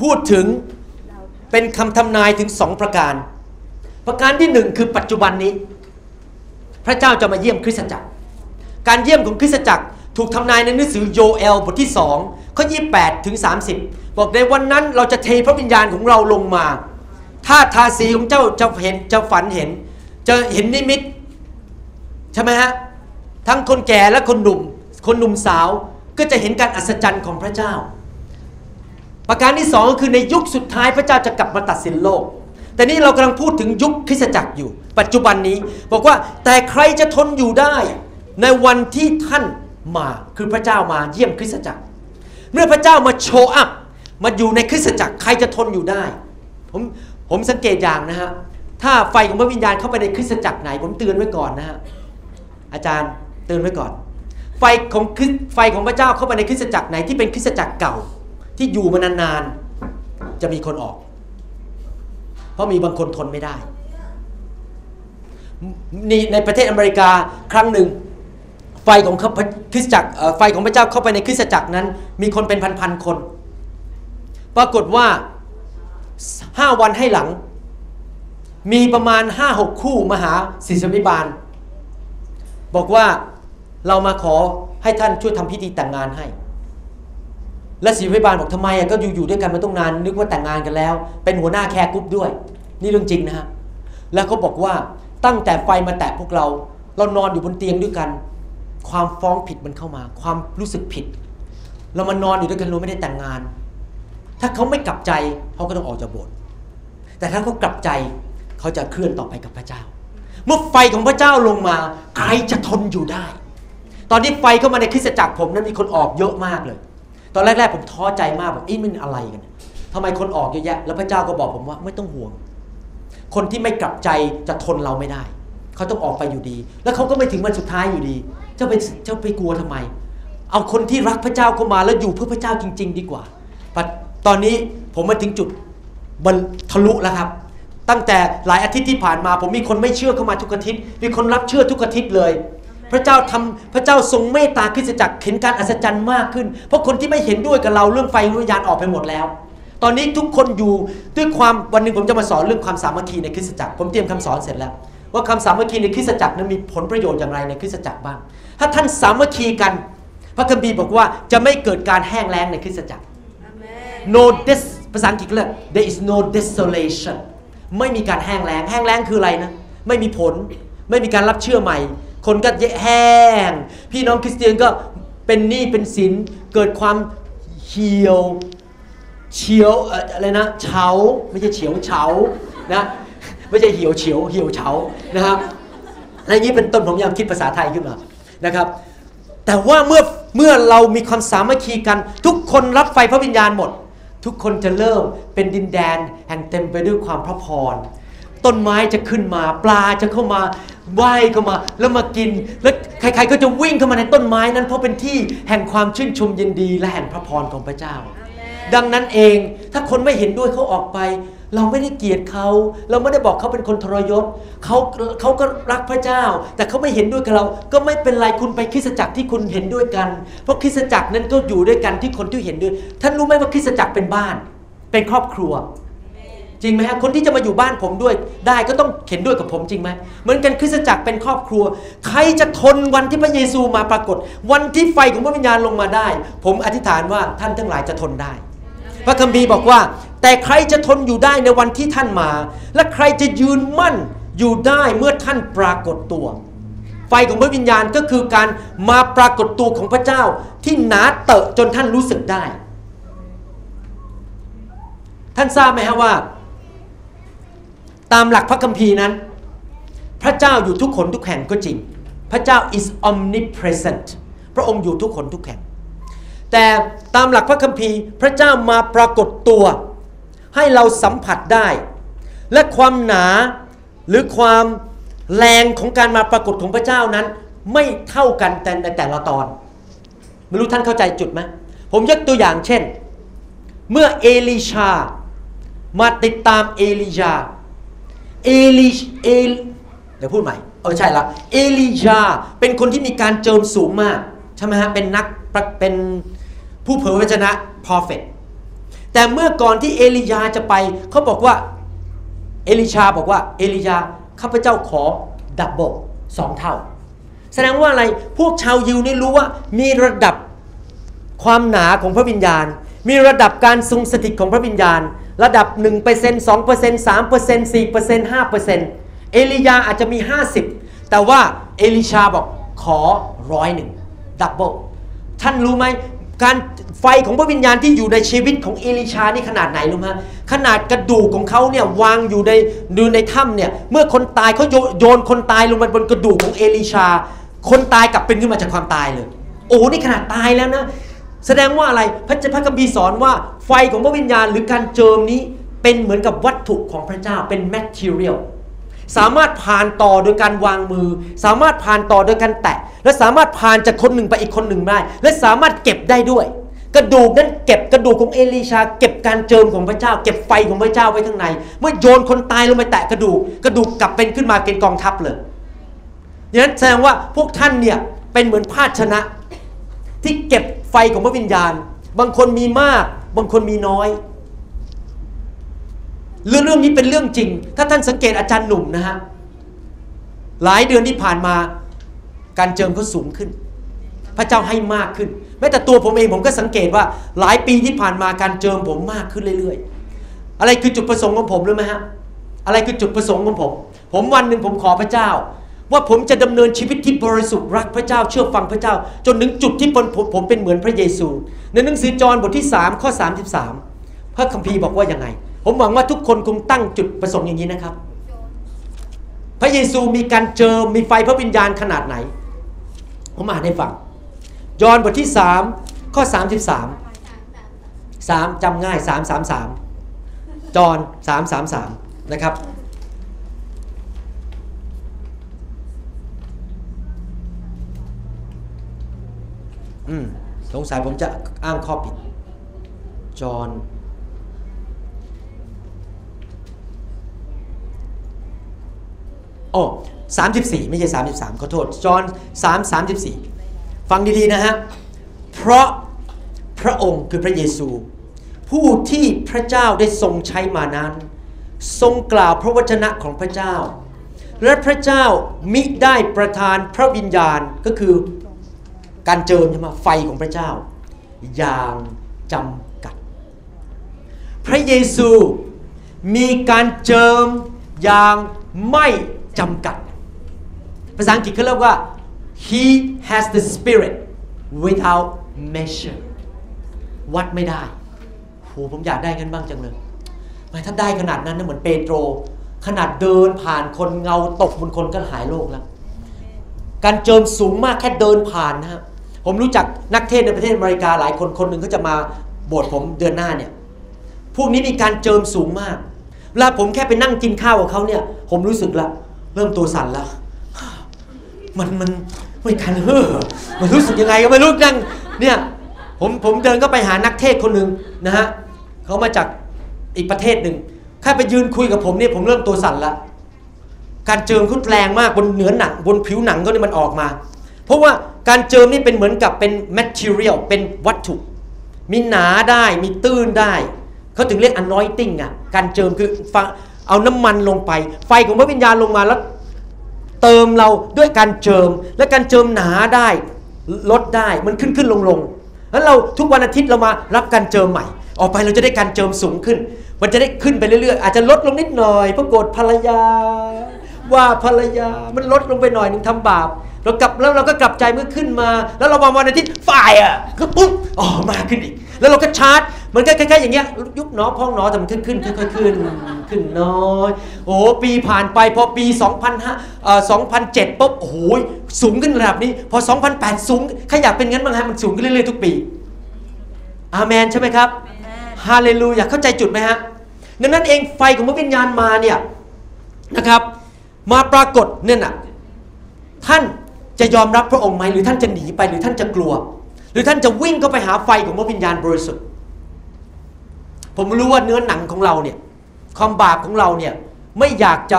[SPEAKER 2] พูดถึงเป็นคำทำนายถึงสองประการ ประการที่หนึ่งคือปัจจุบันนี้ พระเจ้าจะมาเยี่ยมคริสตจักร การเยี่ยมของคริสตจักร ถูกทำนายในหนังสือโยเอลบทที่2ข้อ28ถึง30 บอกในวันนั้นเราจะเทพระวิญญาณของเราลงมา ถ้าทาสีของเจ้าจะเห็นจะฝันเห็น จะเห็นนิมิต ใช่ไหมฮะ ทั้งคนแก่และคนหนุ่ม คนหนุ่มสาวก็จะเห็นการอัศจรรย์ของพระเจ้า ประการที่สองก็คือในยุคสุดท้ายพระเจ้าจะกลับมาตัดสินโลก แต่นี่เรากำลังพูดถึงยุคคริสตจักรอยู่ ปัจจุบันนี้บอกว่าแต่ใครจะทนอยู่ได้ ในวันที่ท่าน มาคือพระเจ้ามาเยี่ยมคริสตจักร เมื่อพระเจ้ามาโชว์อัพมาอยู่ในคริสตจักรใครจะทนอยู่ได้ ผมผมสังเกตอย่างนะฮะถ้าไฟของพระวิญญาณเข้าไปในคริสตจักรไหน ผมเตือนไว้ก่อนนะฮะอาจารย์เตือนไว้ก่อน ไฟของคริสไฟของพระเจ้าเข้าไปในคริสตจักรไหนที่เป็นคริสตจักรเก่าที่อยู่มานานๆจะมีคนออก เพราะมีบางคนทนไม่ได้นี่ในประเทศอเมริกาครั้งหนึ่ง ไฟของคริสตจักรไฟของพระเจ้าเข้าไปในคริสตจักรนั้น มีคนเป็นพันๆคน ปรากฏว่าห้าวันให้หลัง มีประมาณห้าหกคู่มาหาศิษยิบาล บอกว่าเรามาขอให้ท่านช่วยทำพิธีแต่งงานให้ และศิษยิบาลบอกทำไมอะก็อยู่อยู่ด้วยกันมาต้องนานนึกว่าแต่งงานกันแล้ว เป็นหัวหน้าแคร์กรุ๊ปด้วย นี่เรื่องจริงนะฮะแล้วเขาบอกว่าตั้งแต่ไฟมาแตะพวกเรา เรานอนอยู่บนเตียงด้วยกัน ความฟ้องผิดมันเข้ามา ความรู้สึกผิด เรามานอนอยู่ด้วยกันเราไม่ได้แต่งงาน ถ้าเขาไม่กลับใจเขาก็ต้องออกจากโบสถ์แต่ถ้าเขากลับใจเขาจะเคลื่อนต่อไปกับพระเจ้า เมื่อไฟของพระเจ้าลงมาใครจะทนอยู่ได้ ตอนที่ไฟเข้ามาในคริสตจักรผมนั้นมีคนออกเยอะมากเลย ตอนแรกๆผมท้อใจมากบอกอีมันอะไรกันทำไมคนออกเยอะแยะ แล้วพระเจ้าก็บอกผมว่าไม่ต้องห่วง คนที่ไม่กลับใจจะทนเราไม่ได้ เขาต้องออกไปอยู่ดี แล้วเขาก็ไม่ถึงวันสุดท้ายอยู่ดี เจ้าไปเจ้าไปกลัวทำไม เอาคนที่รักพระเจ้าเข้ามาแล้วอยู่เพื่อพระเจ้าจริง ๆ ดีกว่า ตอนนี้ผมมาถึงจุดบรรทะลุแล้วครับ ตั้งแต่หลายอาทิตย์ที่ผ่านมา ผมมีคนไม่เชื่อเข้ามาทุกอาทิตย์ มีคนรับเชื่อทุกอาทิตย์เลย พระเจ้าทำพระเจ้าทรงเมตตาคริสตจักรเห็นการอัศจรรย์มากขึ้น เพราะคนที่ไม่เห็นด้วยกับเราเรื่องไฟวิญญาณออกไปหมดแล้วตอนนี้ทุกคนอยู่ด้วยความวันหนึ่งผมจะมาสอนเรื่องความสามัคคีในคริสตจักร ผมเตรียมคำสอนเสร็จแล้ว ว่าคำสามัคคีในคริสตจักรนั้นมีผลประโยชน์อย่างไรในคริสตจักรบ้าง ถ้าท่านสามัคคีกัน พระคัมภีร์บอกว่าจะไม่เกิดการแห้งแล้งในคริสตจักร no des ภาษาอังกฤษเรียก there is no desolation ไม่มีการแห้งแล้ง แห้งแล้งคืออะไรนะ ไม่มีผล ไม่มีการรับเชื่อใหม่ คนก็แห้ง พี่น้องคริสเตียนก็เป็นหนี้เป็นสิน เกิดความเหี่ยวเฉียวเอ่ออะไรนะเฉาไม่ใช่เฉียวเฉานะไม่ใช่เหี่ยวเฉียวเหี่ยวเฉานะครับอะไรอย่างนี้เป็นต้นผมพยายามคิดภาษาไทยขึ้นมา นะครับ แต่ว่าเมื่อเมื่อเรามีความสามัคคีกัน ทุกคนรับไฟพระวิญญาณหมด ทุกคนจะเริ่มเป็นดินแดนแห่งเต็มไปด้วยความพระพรต้นไม้จะขึ้นมา ปลาจะเข้ามาว่ายเข้ามาแล้วมากิน แล้วใครๆก็จะวิ่งเข้ามาในต้นไม้นั้น เพราะเป็นที่แห่งความชื่นชมยินดีและแห่งพระพรของพระเจ้า ดังนั้นเองถ้าคนไม่เห็นด้วยเขาออกไป เราไม่ได้เกลียดเขา เราไม่ได้บอกเขาเป็นคนทรยศเขาเขาก็รักพระเจ้า แต่เขาไม่เห็นด้วยกับเรา ก็ไม่เป็นไรคุณไปคริสตจักรที่คุณเห็นด้วยกัน เพราะคริสตจักรนั้นก็อยู่ด้วยกันที่คนที่เห็นด้วย ท่านรู้ไหมว่าคริสตจักรเป็นบ้าน เป็นครอบครัว จริงไหมฮะคนที่จะมาอยู่บ้านผมด้วย ได้ก็ต้องเห็นด้วยกับผมจริงไหมเหมือนกันคริสตจักรเป็นครอบครัว ใครจะทนวันที่พระเยซูมาปรากฏ วันที่ไฟของพระวิญญาณลงมาได้ ผมอธิษฐานว่าท่านทั้งหลายจะทนได้ พระคัมภีร์บอกว่า แต่ใครจะทนอยู่ได้ในวันที่ท่านมา และใครจะยืนมั่นอยู่ได้เมื่อท่านปรากฏตัว ไฟของพระวิญญาณก็คือการมาปรากฏตัวของพระเจ้าที่หนาเตอะจนท่านรู้สึกได้ ท่านทราบไหมฮะว่า ตามหลักพระคัมภีร์นั้น พระเจ้าอยู่ทุกคนทุกแห่งก็จริง พระเจ้า is omnipresent พระองค์อยู่ทุกคนทุกแห่งแต่ตามหลักพระคัมภีร์ พระเจ้ามาปรากฏตัว ให้เราสัมผัสได้ และความหนาหรือความแรงของการมาปรากฏของพระเจ้านั้น ไม่เท่ากันแต่ในแต่ละตอน ไม่รู้ท่านเข้าใจจุดไหมผมยกตัวอย่างเช่น เมื่อเอลิชา มาติดตามเอลิยาเอลิเอลเดี๋ยวพูดใหม่เออใช่ละเอลิยาเป็นคนที่มีการเจิมสูงมาก ใช่ไหมฮะ เป็นนักเป็นผู้เผยพระวจนะ prophet แต่เมื่อก่อนที่เอลิยาจะไปเขาบอกว่าเอลิชาบอกว่าเอลิยาข้าพเจ้าขอ double สองเท่า แสดงว่าอะไรพวกชาวยิวนี่รู้ว่ามีระดับความหนาของพระวิญญาณ มีระดับการทรงสถิตของพระวิญญาณ ระดับ 1% 2% 3% 4% 5%เอลียาอาจจะมี 50 แต่ว่าเอลิชาบอกขอร้อยหนึ่ง double ท่านรู้ไหม การไฟของพระวิญญาณที่อยู่ในชีวิตของเอลิชานี่ขนาดไหนรู้ไหมขนาดกระดูกของเขาเนี่ยวางอยู่ในอยู่ในถ้ำเนี่ยเมื่อคนตายเขาโยโยนคนตายลงมาบนกระดูกของเอลิชา คนตายกลับเป็นขึ้นมาจากความตายเลย โอ้นี่ขนาดตายแล้วนะ แสดงว่าอะไรพระเจ้าพระคัมภีร์สอนว่าไฟของพระวิญญาณหรือการเจิมนี้เป็นเหมือนกับวัตถุของพระเจ้าเป็น material สามารถผ่านต่อโดยการวางมือ สามารถผ่านต่อโดยการแตะ และสามารถผ่านจากคนหนึ่งไปอีกคนหนึ่งได้ และสามารถเก็บได้ด้วย กระดูกนั้นเก็บกระดูกของเอลีชา เก็บการเจิมของพระเจ้า เก็บไฟของพระเจ้าไว้ข้างใน เมื่อโยนคนตายลงไปแตะกระดูกกระดูกกลับเป็นขึ้นมาเป็นกองทัพเลยดังนั้นแสดงว่าพวกท่านเนี่ยเป็นเหมือนภาชนะ ที่เก็บไฟของพระวิญญาณ บางคนมีมาก บางคนมีน้อย เรื่องเรื่องนี้เป็นเรื่องจริง ถ้าท่านสังเกตอาจารย์หนุ่มนะฮะหลายเดือนที่ผ่านมาการเจิมเขาสูงขึ้น พระเจ้าให้มากขึ้นแม้แต่ตัวผมเองผมก็สังเกตว่าหลายปีที่ผ่านมาการเจิมผมมากขึ้นเรื่อย ๆ อะไรคือจุดประสงค์ของผมรู้ไหมฮะอะไรคือจุดประสงค์ของผม ผมวันหนึ่งผมขอพระเจ้า ว่าผมจะดำเนินชีวิตที่บริสุทธิ์รักพระเจ้าเชื่อฟังพระเจ้า จนถึงจุดที่ผมผมผมเป็นเหมือนพระเยซู ในหนังสือจอห์นบทที่3ข้อ33พระคัมภีร์บอกว่ายังไง ผมหวังว่าทุกคนคงตั้งจุดประสงค์อย่างนี้นะครับ พระเยซูมีการเจิมมีไฟพระวิญญาณขนาดไหน ผมอ่านให้ฟัง ยอห์นบทที่ 3 ข้อ 33 3จำง่าย 333 จอห์น333 นะครับอืมสงสัยผมจะอ้างข้อผิด จอห์น โอ้34ไม่ใช่33ขอโทษจอห์น3 34ฟังดีๆนะฮะ เพราะพระองค์คือพระเยซู ผู้ที่พระเจ้าได้ทรงใช้มานั้น ทรงกล่าวพระวจนะของพระเจ้า และพระเจ้ามิได้ประทานพระวิญญาณก็คือการเจิมใช่ไหมไฟของพระเจ้า อย่างจำกัด พระเยซูมีการเจิมอย่างไม่ จำกัด ภาษาอังกฤษเขาเรียกว่า he has the spirit without measure วัดไม่ได้โหผมอยากได้กันบ้างจังเลยไม่ถ้าได้ขนาดนั้นนะเหมือนเปโตร ขนาดเดินผ่านคนเงาตกบนคนก็หายโรคแล้ว การเจิมสูงมากแค่เดินผ่านนะฮะผมรู้จักนักเทศในประเทศอเมริกาหลายคนคนหนึ่งเขาจะมาโบสถ์ผมเดือนหน้าเนี่ย พวกนี้มีการเจิมสูงมากเวลาผมแค่ไปนั่งกินข้าวกับเขาเนี่ย ผมรู้สึกละ เริ่มตัวสั่นแล้ว มันมันไม่คันเฮ้อมันรู้สึกยังไงก็ไม่รู้นั่งเนี่ยผมผมเดินก็ไปหานักเทศคนหนึ่งนะฮะเขามาจากอีกประเทศหนึ่งแค่ไปยืนคุยกับผมเนี่ยผมเริ่มตัวสั่นละการเจิมเขาแรงมากบนเนื้อหนังบนผิวหนังเขาเนี่มันออกมา เพราะว่าการเจิมนี่เป็นเหมือนกับเป็น material เป็นวัตถุ มีหนาได้มีตื้นได้ เขาถึงเรียก anointing อะการเจิมคือฟัง เอาน้ำมันลงไป ไฟของพระวิญญาณลงมาแล้วเติมเราด้วยการเจิม และการเจิมหนาได้ลดได้มันขึ้นขึ้นลงลงนั้นเราทุกวันอาทิตย์เรามารับการเจิมใหม่ ออกไปเราจะได้การเจิมสูงขึ้น มันจะได้ขึ้นไปเรื่อยๆ อาจจะลดลงนิดหน่อยเพราะโกรธภรรยา ว่าภรรยามันลดลงไปหน่อยหนึ่งทำบาป เรากลับแล้วเราก็กลับใจเมื่อขึ้นมา แล้วเรามาวันอาทิตย์ฝ่ายอะก็ปุ๊บอ๋อมาขึ้นอีก แล้วเราก็ชาร์จ มันก็คล้ายๆอย่างเงี้ยยุบหนอพองหนอแต่มันขึ้นขึ้นค่อยๆขึ้นขึ้นน้อยโอ้โหปีผ่านไปพอปี 2005เอ่อ2007ปุ๊บโอ้โหสูงขึ้นระดับนี้ พอ 2008 สูงใครอยากเป็นงั้นบ้างฮะมันสูงขึ้นเรื่อยๆทุกปี อาเมนใช่ไหมครับฮาเลลูยาเข้าใจจุดไหมฮะดังนั้นเองไฟของพระวิญญาณมาเนี่ยนะครับ มาปรากฏเนี่ยนะท่าน จะยอมรับพระองค์ไหมหรือท่านจะหนีไปหรือท่านจะกลัว หรือท่านจะวิ่งเข้าไปหาไฟของพระวิญญาณบริสุทธิ์ ผมรู้ว่าเนื้อหนังของเราเนี่ยความบาปของเราเนี่ยไม่อยากจะ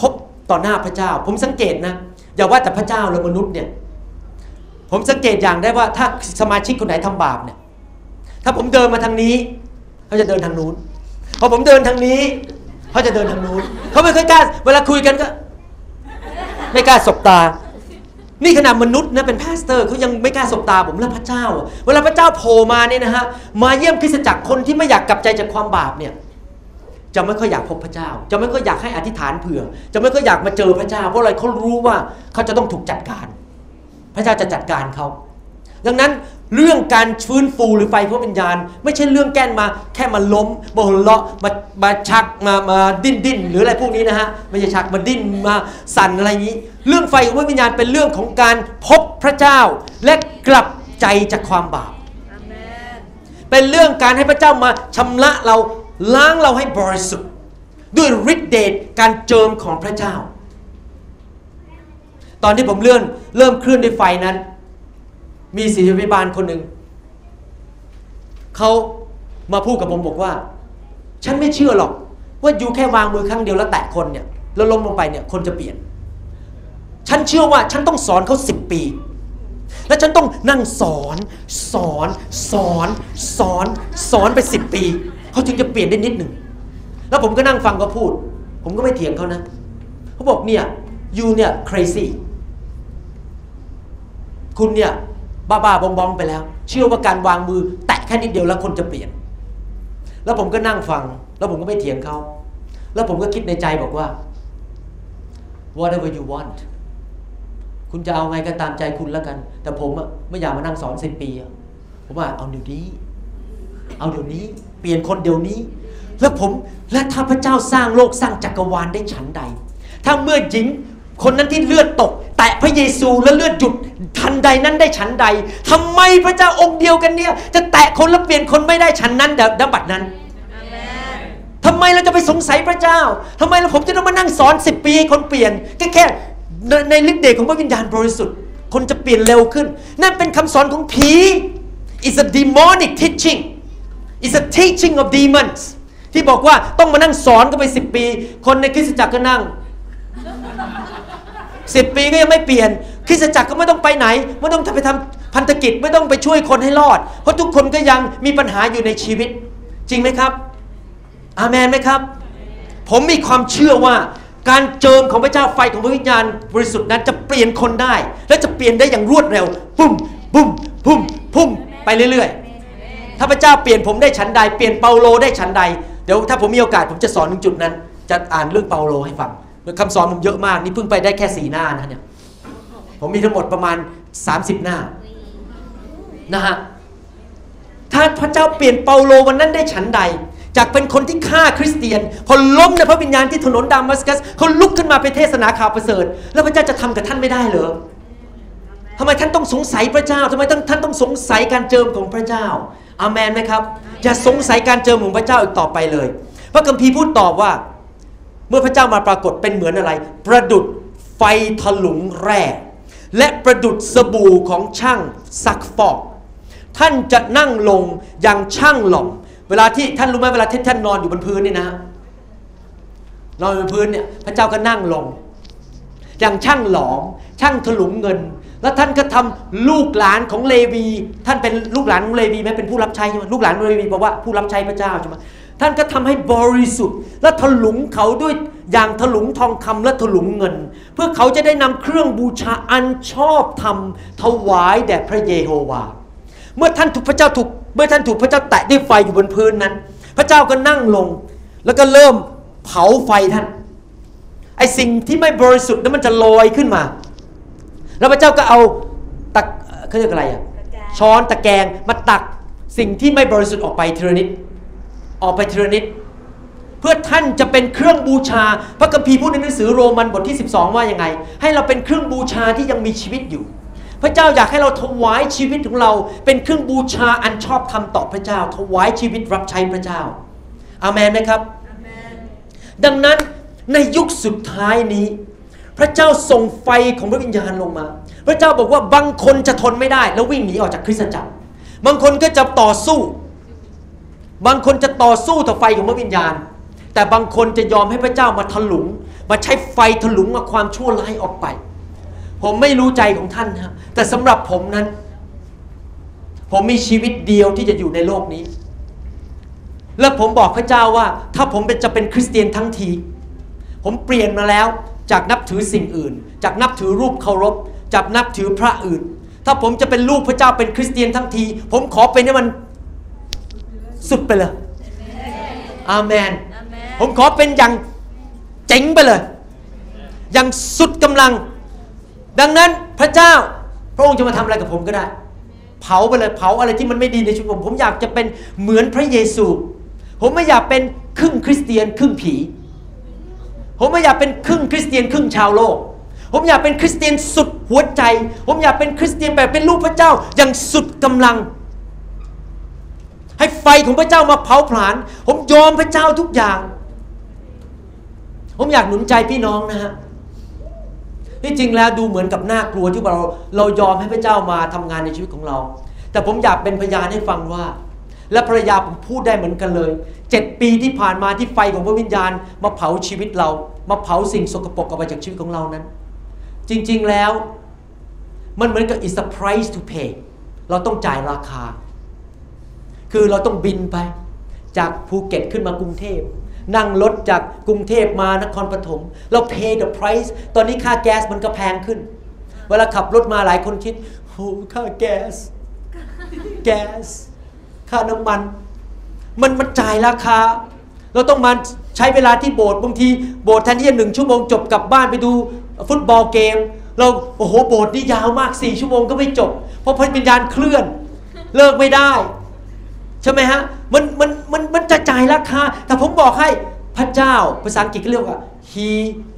[SPEAKER 2] พบต่อหน้าพระเจ้า ผมสังเกตนะอย่าว่าแต่พระเจ้าเลยมนุษย์เนี่ยผมสังเกตอย่างได้ว่าถ้าสมาชิกคนไหนทำบาปเนี่ยถ้าผมเดินมาทางนี้เขาจะเดินทางนู้นพอผมเดินทางนี้เขาจะเดินทางนู้นเขาไม่เคยกล้าเวลาคุยกันก็ ไม่กล้าสบตา นี่ขนาดมนุษย์นะเป็นพาสเตอร์เขายังไม่กล้าสบตาผมแล้วพระเจ้า เวลาพระเจ้าโผล่มาเนี่ยนะฮะมาเยี่ยมคริสตจักรคนที่ไม่อยากกลับใจจากความบาปเนี่ยจะไม่ค่อยอยากพบพระเจ้า จะไม่ค่อยอยากให้อธิษฐานเผื่อ จะไม่ค่อยอยากมาเจอพระเจ้า เพราะอะไรเขารู้ว่าเขาจะต้องถูกจัดการ พระเจ้าจะจัดการเขา ดังนั้นเรื่องการฟื้นฟูหรือไฟพระวิญญาณ ไม่ใช่เรื่องแก้นมา แค่มาล้มมาหัวเราะมามาชักมามาดิ้นดิ้นหรืออะไรพวกนี้นะฮะไม่ใช่ชักมาดิ้นมาสั่นอะไรอย่างนี้ เรื่องไฟของพระวิญญาณเป็นเรื่องของการพบพระเจ้า และกลับใจจากความบาปเป็นเรื่องการให้พระเจ้ามาชำระเราล้างเราให้บริสุทธิ์ ด้วยฤทธิเดชการเจิมของพระเจ้า ตอนที่ผมเลื่อนเริ่มเคลื่อนด้วยไฟนั้น มีศิษยาภิบาลคนหนึ่งเขามาพูดกับผมบอกว่า ฉันไม่เชื่อหรอกว่าอยู่แค่วางมือครั้งเดียวแล้วแตะคนเนี่ยแล้วล้มลงไปเนี่ยคนจะเปลี่ยน ฉันเชื่อว่าฉันต้องสอนเขาสิบปี แล้วฉันต้องนั่งสอน สอน สอน สอน สอนไปสิบปี เขาถึงจะเปลี่ยนได้นิดหนึ่ง แล้วผมก็นั่งฟังเขาพูด ผมก็ไม่เถียงเขานะ เขาบอกเนี่ยยูเนี่ย crazy คุณเนี่ย บ้าบ้าบองบองไปแล้ว เชื่อว่าการวางมือ แตะแค่นิดเดียวแล้วคนจะเปลี่ยน แล้วผมก็นั่งฟัง แล้วผมก็ไม่เถียงเขา แล้วผมก็คิดในใจบอกว่า whatever you want คุณจะเอาไงก็ตามใจคุณแล้วกัน แต่ผมอะไม่อยากมานั่งสอนสิบปีอะผมว่าเอาเดี๋ยวนี้ เอาเดี๋ยวนี้ เปลี่ยนคนเดี๋ยวนี้ แล้วผมและถ้าพระเจ้าสร้างโลกสร้างจักรวาลได้ฉันใด ถ้าเมื่อหญิงคนนั้นที่เลือดตก แตะพระเยซูแล้วเลือดหยุดทันใดนั้นได้ฉันใดทำไมพระเจ้าองค์เดียวกันเนี่ย จะแตะคนแล้วเปลี่ยนคนไม่ได้ฉันนั้นดับบัดนั้นทำไมเราจะไปสงสัยพระเจ้าทำไมเราผมจะต้องมานั่งสอนสิบปีให้คนเปลี่ยนแค่แค่ ในในฤทธิ์เดชของพระวิญญาณบริสุทธิ์ คนจะเปลี่ยนเร็วขึ้น นั่นเป็นคำสอนของผี is a demonic teaching is a teaching of demons ที่บอกว่าต้องมานั่งสอนก็ไปสิบปี คนในคริสตจักรก็นั่งสิบปีก็ยังไม่เปลี่ยน คริสตจักรก็ไม่ต้องไปไหน ไม่ต้องไปทำพันธกิจไม่ต้องไปช่วยคนให้รอด เพราะทุกคนก็ยังมีปัญหาอยู่ในชีวิต จริงไหมครับ อาเมนไหมครับ ผมมีความเชื่อว่า การเจิมของพระเจ้าไฟของพระวิญญาณบริสุทธิ์นั้นจะเปลี่ยนคนได้ และจะเปลี่ยนได้อย่างรวดเร็วปุ้มปุ้มปุ้มปุ้มไปเรื่อยๆ ถ้าพระเจ้าเปลี่ยนผมได้ฉันใด เปลี่ยนเปาโลได้ฉันใด เดี๋ยวถ้าผมมีโอกาสผมจะสอนถึงจุดนั้น จะอ่านเรื่องเปาโลให้ฟังคำสอนผมเยอะมากนี่เพิ่งไปได้แค่สีหน้านะเนี่ยผมมีทั้งหมดประมาณ 30 หน้านะฮะถ้าพระเจ้าเปลี่ยนเปาโลวันนั้นได้ฉันใด จากเป็นคนที่ฆ่าคริสเตียน พอล้มในพระวิญญาณที่ถนนดามัสกัสเขาลุกขึ้นมาไปเทศนาข่าวประเสริฐ แล้วพระเจ้าจะทำกับท่านไม่ได้เหรอทำไมท่านต้องสงสัยพระเจ้าทำไมท่านต้องสงสัยการเจิมของพระเจ้าอาเมนไหมครับอย่าสงสัยการเจิมของพระเจ้าอีกต่อไปเลย พระคัมภีร์พูดตอบว่า เมื่อพระเจ้ามาปรากฏเป็นเหมือนอะไร ประดุดไฟถลุงแร่และประดุดสบู่ของช่างซักฟอก ท่านจะนั่งลงอย่างช่างหล่อม เวลาที่ท่านรู้ไหมเวลาที่ท่านนอนอยู่บนพื้นนี่นะนอนบนพื้นเนี่ยพระเจ้าก็นั่งลง อย่างช่างหลอมช่างถลุงเงิน แล้วท่านก็ทำลูกหลานของเลวี ท่านเป็นลูกหลานของเลวีไหมเป็นผู้รับใช้ใช่ไหมลูกหลานของเลวีบอกว่าผู้รับใช้พระเจ้าใช่ไหมท่านก็ทำให้บริสุทธิ์ และถลุงเขาด้วยอย่างถลุงทองคำและถลุงเงิน เพื่อเขาจะได้นำเครื่องบูชาอันชอบธรรมถวายแด่พระเยโฮวา เมื่อท่านถูกพระเจ้าถูก เมื่อท่านถูกพระเจ้าแตะด้วยไฟอยู่บนพื้นนั้น พระเจ้าก็นั่งลง แล้วก็เริ่มเผาไฟท่านไอสิ่งที่ไม่บริสุทธิ์นั้นมันจะลอยขึ้นมา แล้วพระเจ้าก็เอาตักเขาเรียกอะไรอะช้อนตะแกรงมาตักสิ่งที่ไม่บริสุทธิ์ออกไปทีละนิดออกไปทีละนิดเพื่อท่านจะเป็นเครื่องบูชา พระคัมภีร์พูดในหนังสือโรมันบทที่ 12 ว่ายังไง ให้เราเป็นเครื่องบูชาที่ยังมีชีวิตอยู่ พระเจ้าอยากให้เราถวายชีวิตของเราเป็นเครื่องบูชาอันชอบธรรมต่อพระเจ้า ถวายชีวิตรับใช้พระเจ้า อาเมนไหมครับ ดังนั้นในยุคสุดท้ายนี้ พระเจ้าส่งไฟของพระวิญญาณลงมา พระเจ้าบอกว่าบางคนจะทนไม่ได้แล้ววิ่งหนีออกจากคริสตจักร บางคนก็จะต่อสู้ บางคนจะต่อสู้ต่อไฟของพระวิญญาณ แต่บางคนจะยอมให้พระเจ้ามาถลุง มาใช้ไฟถลุงมาความชั่วร้ายออกไป ผมไม่รู้ใจของท่านนะแต่สำหรับผมนั้น ผมมีชีวิตเดียวที่จะอยู่ในโลกนี้ และผมบอกพระเจ้าว่า ถ้าผมเป็นจะเป็นคริสเตียนทั้งที ผมเปลี่ยนมาแล้วจากนับถือสิ่งอื่น จากนับถือรูปเคารพจากนับถือพระอื่น ถ้าผมจะเป็นลูกพระเจ้าเป็นคริสเตียนทั้งที ผมขอเป็นให้มันสุดไปเลยอาเมน ผมขอเป็นอย่างเจ๋งไปเลย อย่างสุดกำลัง ดังนั้นพระเจ้าพระองค์จะมาทำอะไรกับผมก็ได้ เผาไปเลยเผาอะไรที่มันไม่ดีในชีวิตผม ผมอยากจะเป็นเหมือนพระเยซู ผมไม่อยากเป็นครึ่งคริสเตียนครึ่งผี ผมไม่อยากเป็นครึ่งคริสเตียนครึ่งชาวโลก ผมอยากเป็นคริสเตียนสุดหัวใจ ผมอยากเป็นคริสเตียนแบบเป็นลูกพระเจ้าอย่างสุดกำลัง ให้ไฟของพระเจ้ามาเผาผลาญผมยอมพระเจ้าทุกอย่าง ผมอยากหนุนใจพี่น้องนะฮะ ที่จริงแล้วดูเหมือนกับน่ากลัวที่เราเรายอมให้พระเจ้ามาทำงานในชีวิตของเรา แต่ผมอยากเป็นพยานให้ฟังว่า และภรรยาผมพูดได้เหมือนกันเลยเจ็ดปีที่ผ่านมาที่ไฟของพระวิญญาณ มาเผาชีวิตเรา มาเผาสิ่งสกปรกออกไปจากชีวิตของเรานั้น จริงๆแล้วมันเหมือนกับ is a price to pay เราต้องจ่ายราคา คือเราต้องบินไปจากภูเก็ตขึ้นมากรุงเทพ นั่งรถจากกรุงเทพมานครปฐมเรา pay the price ตอนนี้ค่าแก๊สมันก็แพงขึ้น เวลาขับรถมาหลายคนคิดโอ้ค่าแก๊ส แก๊ส ค่าน้ำมัน มันมันจ่ายราคา เราต้องมาใช้เวลาที่โบสถ์บางทีโบสถ์แทนที่จะหนึ่งชั่วโมงจบกลับบ้านไปดูฟุตบอลเกม เราโอ้โหโบสถ์นี่ยาวมากสี่ชั่วโมงก็ไม่จบ เพราะพระวิญญาณเคลื่อน เลิกไม่ได้ ใช่ไหมฮะมันมันมันมันจะจ่ายราคา แต่ผมบอกให้พระเจ้าภาษาอังกฤษก็เรียกว่า he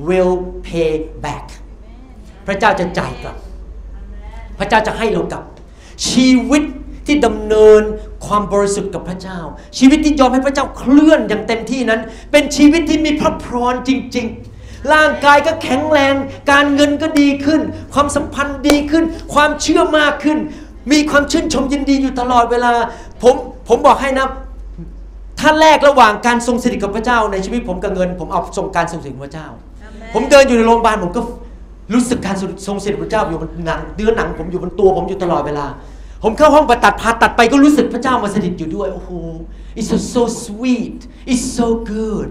[SPEAKER 2] will pay back พระเจ้าจะจ่ายกลับ พระเจ้าจะให้เรากลับ ชีวิตที่ดำเนินความบริสุทธิ์กับพระเจ้า ชีวิตที่ยอมให้พระเจ้าเคลื่อนอย่างเต็มที่นั้น เป็นชีวิตที่มีพระพรจริง ๆ ร่างกายก็แข็งแรง การเงินก็ดีขึ้น ความสัมพันธ์ดีขึ้น ความเชื่อมากขึ้น มีความชื่นชมยินดีอยู่ตลอดเวลา ผม ผมบอกให้นะถ้าแลกระหว่างการทรงสถิตกับพระเจ้า ในชีวิตผมกับเงิน ผมเอาทรงการทรงสถิตกับพระเจ้า ผมเดินอยู่ในโรงพยาบาลผมก็รู้สึกการทรงสถิตพระเจ้าอยู่บนหนังเนื้อหนังผมอยู่บนตัวผมอยู่ตลอดเวลา ผมเข้าห้องผ่าตัดผ่าตัดไปก็รู้สึกพระเจ้ามาสถิตอยู่ด้วยโอ้โห it's so so sweet it's so good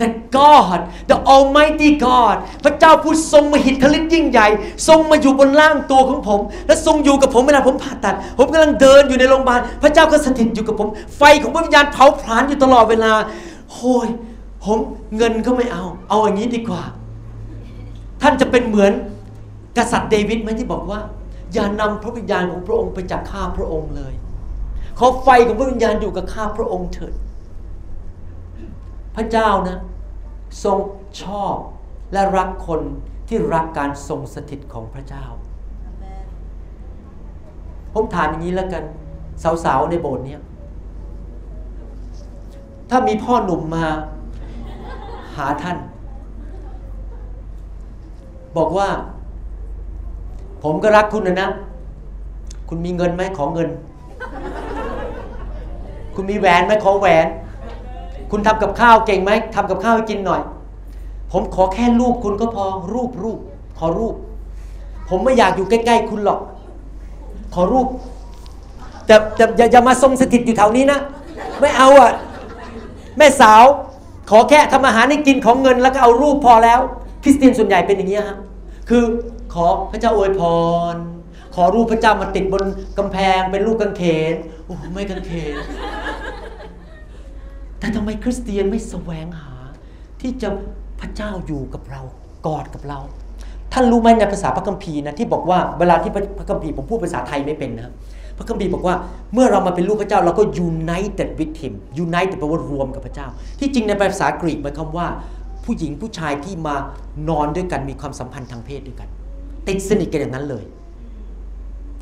[SPEAKER 2] that God the Almighty God พระเจ้าผู้ทรงมหิทธิฤทธิ์ยิ่งใหญ่ ทรงมาอยู่บนร่างตัวของผม และทรงอยู่กับผมเวลาผมผ่าตัด ผมกำลังเดินอยู่ในโรงพยาบาลพระเจ้าก็สถิตอยู่กับผม ไฟของพระวิญญาณเผาผลาญอยู่ตลอดเวลาโอ้ยผมเงินก็ไม่เอา เอาอย่างนี้ดีกว่า ท่านจะเป็นเหมือนกษัตริย์เดวิดไหมที่บอกว่า อย่านำพระวิญญาณของพระองค์ไปจากข้าพระองค์เลยขอไฟของพระวิญญาณอยู่กับข้าพระองค์เถิด พระเจ้านะ ทรงชอบและรักคนที่รักการทรงสถิตของพระเจ้า ผมถามอย่างนี้แล้วกัน สาวๆในโบสถ์เนี้ยถ้ามีพ่อหนุ่มมาหาท่าน บอกว่า ผมก็รักคุณนะนะ คุณมีเงินไหมขอเงิน คุณมีแหวนไหมขอแหวน คุณทำกับข้าวเก่งไหมทำกับข้าวให้กินหน่อย ผมขอแค่รูปคุณก็พอรูปรูปขอรูป ผมไม่อยากอยู่ใกล้ๆคุณหรอก ขอรูป แต่แต่อย่าอย่ามาทรงสถิตอยู่แถวนี้นะ ไม่เอาอะแม่สาว ขอแค่ทำอาหารให้กินของเงินแล้วก็เอารูปพอแล้วคริสเตียนส่วนใหญ่เป็นอย่างนี้ฮะคือขอพระเจ้าอวยพร ขอรูปพระเจ้ามาติดบนกำแพงเป็นรูปกางเขนโอ้ไม่กางเขน แต่ทำไมคริสเตียนไม่แสวงหา ที่จะพระเจ้าอยู่กับเรากอดกับเรา ท่านรู้ไหมในภาษาพระคัมภีร์นะที่บอกว่าเวลาที่พระคัมภีร์ผมพูดภาษาไทยไม่เป็นนะพระคัมภีร์บอกว่าเมื่อเรามาเป็นลูกพระเจ้าเราก็ united with him united แปลว่ารวมกับพระเจ้า ที่จริงในภาษากรีกหมายความว่า ผู้หญิงผู้ชายที่มานอนด้วยกันมีความสัมพันธ์ทางเพศด้วยกัน ติดสนิทกันอย่างนั้นเลย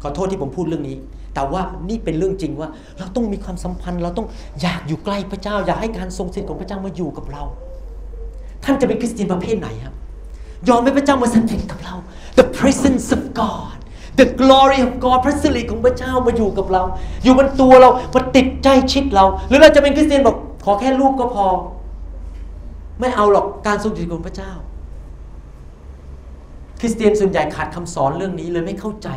[SPEAKER 2] ขอโทษที่ผมพูดเรื่องนี้ แต่ว่านี่เป็นเรื่องจริงว่า เราต้องมีความสัมพันธ์ เราต้องอยากอยู่ใกล้พระเจ้า อยากให้การทรงสถิตของพระเจ้ามาอยู่กับเรา ท่านจะเป็นคริสเตียนประเภทไหนครับ ยอมให้พระเจ้ามาสถิตกับเรา the presence of God the glory of God พระสิริของพระเจ้ามาอยู่กับเรา อยู่บนตัวเรามาติดใจชิดเรา หรือเราจะเป็นคริสเตียนบอกขอแค่รูปก็พอ ไม่เอาหรอกการทรงสถิตของพระเจ้า คริสเตียนส่วนใหญ่ขาดคำสอนเรื่องนี้เลยไม่เข้าใจ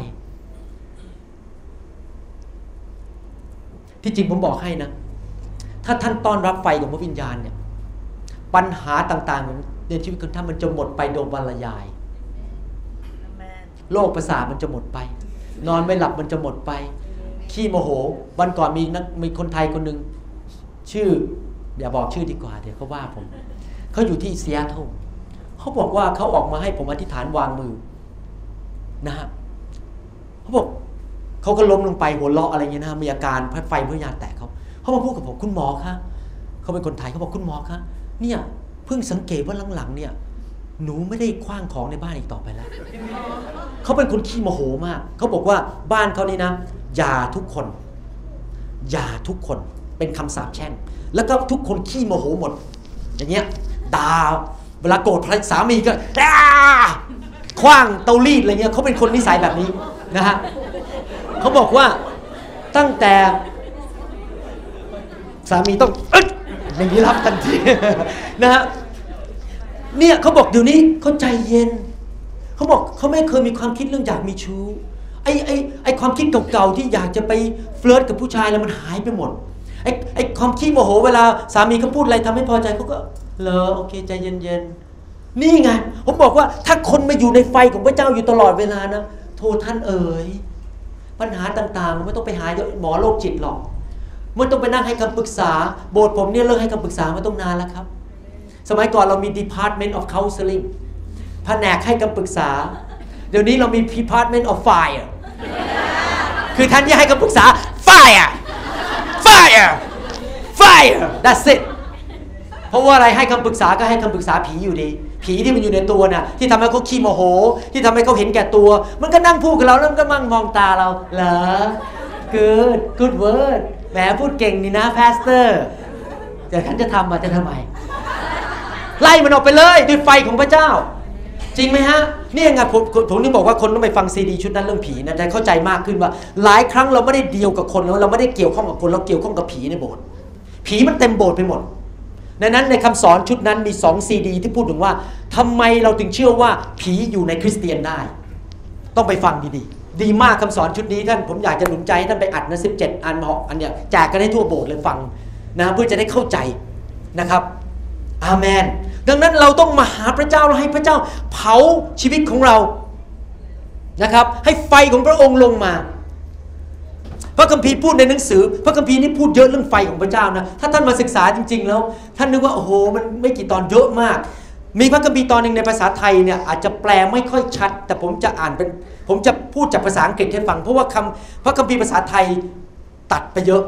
[SPEAKER 2] ที่จริงผมบอกให้นะ ถ้าท่านต้อนรับไฟของพระวิญญาณเนี่ย ปัญหาต่างๆในชีวิตของท่านมันจะหมดไปโดยบรรยาย โรคประสาทมันจะหมดไป นอนไม่หลับมันจะหมดไป ขี้โมโห วันก่อนมีนักมีคนไทยคนหนึ่งชื่ออย่าบอกชื่อดีกว่าเดี๋ยวเขาว่าผมเขาอยู่ที่เซียโตรเขาบอกว่าเขาออกมาให้ผมอธิษฐานวางมือนะฮะเขาบอก เขาก็ล้มลงไปหัวเราะอะไรเงี้ยนะมีอาการไฟพระยานแตกเขาเขามาพูดกับผมคุณหมอคะเขาเป็นคนไทยเขาบอกคุณหมอคะเนี่ยเพิ่งสังเกตว่าหลังๆเนี่ยหนูไม่ได้คว้างของในบ้านอีกต่อไปแล้ว เขาเป็นคนขี้โมโหมาก เขาบอกว่าบ้านเขานี่นะอย่าทุกคน อย่าทุกคน เป็นคำสาปแช่ง แล้วก็ทุกคนขี้โมโหหมด อย่างเงี้ยด่าเวลาโกรธสามีก็ด่าคว้างเตารีดอะไรเงี้ยเขาเป็นคนนิสัยแบบนี้นะฮะ เขาบอกว่าตั้งแต่สามีต้องอึดอย่างนี้รับทันทีนะฮะเนี่ยเขาบอกเดี๋ยวนี้เขาใจเย็นเขาบอกเขาไม่เคยมีความคิดเรื่องอยากมีชู้ไอ้ไอ้ไอ้ความคิดเก่าๆที่อยากจะไปเฟลิร์ตกับผู้ชายแล้วมันหายไปหมดไอ้ไอ้ความขี้โมโหเวลาสามีเขาพูดอะไรทำให้พอใจเขาก็เลอโอเคใจเย็นๆนี่ไงผมบอกว่าถ้าคนมาอยู่ในไฟของพระเจ้าอยู่ตลอดเวลานะโทษท่านเอ๋ย ปัญหาต่างๆ ไม่ต้องไปหาหมอโรคจิตหรอกไม่ต้องไปนั่งให้คำปรึกษา โบสถ์ผมเนี่ยเลิกให้คำปรึกษามาต้องนานแล้วครับ สมัยก่อนเรามี Department of Counseling แผนกให้คำปรึกษา เดี๋ยวนี้เรามี Department of Fire คือท่านที่ให้คำปรึกษา Fire Fire Fire that's it เพราะว่าอะไรให้คำปรึกษาก็ให้คำปรึกษาผีอยู่ดี ผีที่มันอยู่ในตัวน่ะที่ทำให้เขาขี้โมโห ที่ทำให้เขาเห็นแก่ตัว มันก็นั่งพูดกับเราแล้วมันก็มั่งมองตาเราเหรอ good good word แหมพูดเก่งนี่นะ pastor แต่ท่านจะทำมาจะทำไม ไล่มันออกไปเลยด้วยไฟของพระเจ้า จริงไหมฮะนี่ยังไงผมผมนึกบอกว่าคนต้องไปฟังซีดีชุดนั้นเรื่องผีนะจะเข้าใจมากขึ้นว่า หลายครั้งเราไม่ได้เดียวกับคนเราไม่ได้เกี่ยวข้องกับคนเราเกี่ยวข้องกับผีในโบสถ์ผีมันเต็มโบสถ์ไปหมด ในนั้นในคำสอนชุดนั้นมีสองซีดีที่พูดถึงว่าทำไมเราถึงเชื่อว่าผีอยู่ในคริสเตียนได้ ต้องไปฟังดีๆ ดีมากคำสอนชุดนี้ท่านผมอยากจะหนุนใจให้ท่านไปอัดนะ17อันเหาะอันเนี้ยแจกกันให้ทั่วโบสถ์เลยฟังนะเพื่อจะได้เข้าใจนะครับอาเมน ดังนั้นเราต้องมาหาพระเจ้าเราให้พระเจ้าเผาชีวิตของเรานะครับ ให้ไฟของพระองค์ลงมา พระคัมภีร์พูดในหนังสือ พระคัมภีร์นี่พูดเยอะเรื่องไฟของพระเจ้านะ ถ้าท่านมาศึกษาจริง ๆ แล้ว ท่านนึกว่าโอ้โหมันไม่กี่ตอนเยอะมาก มีพระคัมภีร์ตอนหนึ่งในภาษาไทยเนี่ยอาจจะแปลไม่ค่อยชัด แต่ผมจะอ่านเป็นผมจะพูดจากภาษาอังกฤษให้ฟัง เพราะว่าคำพระคัมภีร์ภาษาไทยตัดไปเยอะ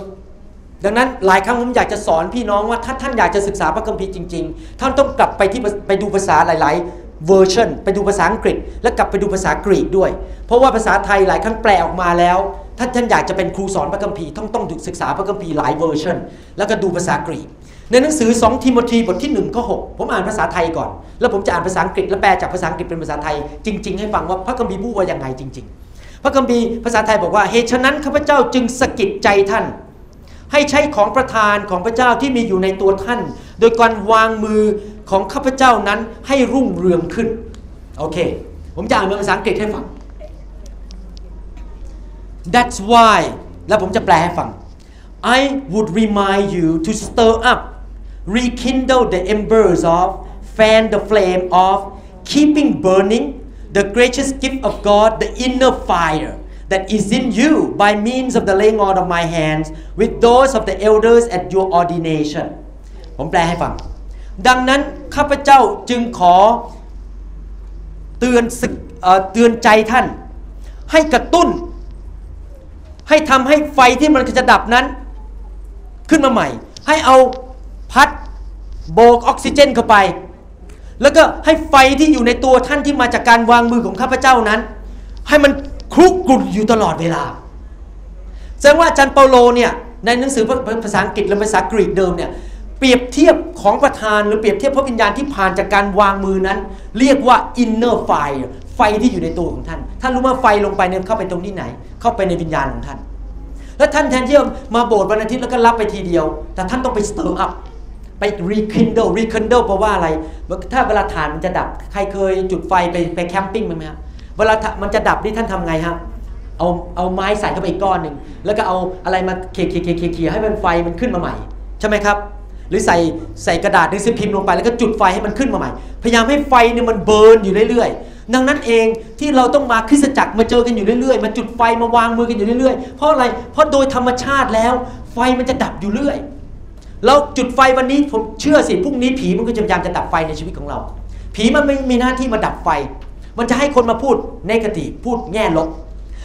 [SPEAKER 2] ดังนั้นหลายครั้งผมอยากจะสอนพี่น้องว่าถ้าท่านอยากจะศึกษาพระคัมภีร์จริง ๆ ท่านต้องกลับไปที่ไปดูภาษาหลายๆเวอร์ชันไปดูภาษาอังกฤษ และกลับไปดูภาษากรีกด้วย เพราะว่าภาษาไทยหลายครั้งแปลออกมาแล้ว ถ้าท่านอยากจะเป็นครูสอนพระคัมภีร์ต้องต้องศึกษาพระคัมภีร์หลายเวอร์ชันแล้วก็ดูภาษากรีก ในหนังสือ 2 ทิโมธีบทที่1ข้อ6ผมอ่านภาษาไทยก่อน แล้วผมจะอ่านภาษาอังกฤษและแปลจากภาษาอังกฤษเป็นภาษาไทย จริง ๆ ให้ฟังว่าพระคัมภีร์พูดว่าย่างไงจริง ๆ พระคัมภีร์ภาษาไทยบอกว่าเหตุฉะนั้นข้าพเจ้าจึงสะกิดใจท่าน ให้ใช้ของประทานของพระเจ้าที่มีอยู่ในตัวท่าน โดยการวางมือของข้าพเจ้านั้นให้รุ่งเรืองขึ้นโอเค ผมจะอ่านเป็นภาษาอังกฤษให้ฟัง That's why แล้วผมจะแปลให้ฟัง I would remind you to stir up rekindle the embers of fan the flame of keeping burning the gracious gift of God the inner fire that is in you by means of the laying on of my hands with those of the elders at your ordination ผมแปลให้ฟัง ดังนั้นข้าพเจ้าจึงขอเตือนสึกเอ่อเตือนใจท่าน ให้กระตุ้น ให้ทำให้ไฟที่มันจะดับนั้น ขึ้นมาใหม่ ให้เอาพัดโบกออกซิเจนเข้าไป แล้วก็ให้ไฟที่อยู่ในตัวท่านที่มาจากการวางมือของข้าพเจ้านั้น ให้มันคลุกกลุ่นอยู่ตลอดเวลาแสดงว่าอาจารย์เปาโลเนี่ยในหนังสือภาษาอังกฤษและภาษากรีกเดิมเนี่ยเปรียบเทียบของประธานหรือเปรียบเทียบพระวิญญาณที่ผ่านจากการวางมือนั้น เรียกว่า inner fire ไฟที่อยู่ในตัวของท่าน ท่านรู้ว่าไฟลงไปเนี่ยเข้าไปตรงที่ไหน เข้าไปในวิญญาณของท่าน แล้วท่านแทนที่จะมาโบสถ์วันอาทิตย์แล้วก็รับไปทีเดียว แต่ท่านต้องไป stir up ไป rekindle rekindle แปลว่าอะไร ถ้าเวลาถ่านมันจะดับ ใครเคยจุดไฟไปไปแคมปิ้งไหมครับเวลามันจะดับนี่ท่านทำไงครับเอาเอาไม้ใส่เข้าไปอีกก้อนหนึ่ง แล้วก็เอาอะไรมาเขี่ยเขี่ยเขี่ยเขี่ยให้มันไฟมันขึ้นมาใหม่ ใช่ไหมครับ หรือใส่ใส่กระดาษหนังสือพิมพ์ลงไปแล้วก็จุดไฟให้มันขึ้นมาใหม่ พยายามให้ไฟเนี่ยมันเบิร์นอยู่เรื่อยๆ ดังนั้นเองที่เราต้องมาคริสตจักรมาเจอกันอยู่เรื่อยๆ มาจุดไฟมาวางมือกันอยู่เรื่อยๆ เพราะอะไร เพราะโดยธรรมชาติแล้ว ไฟมันจะดับอยู่เรื่อย เราจุดไฟวันนี้ผมเชื่อสิพรุ่งนี้ผีมันก็จะพยายามจะดับไฟในชีวิตของเรา ผีมันไม่มีหน้าที่มาดับไฟ มันจะให้คนมาพูดเนกาทีพูดแง่ลบ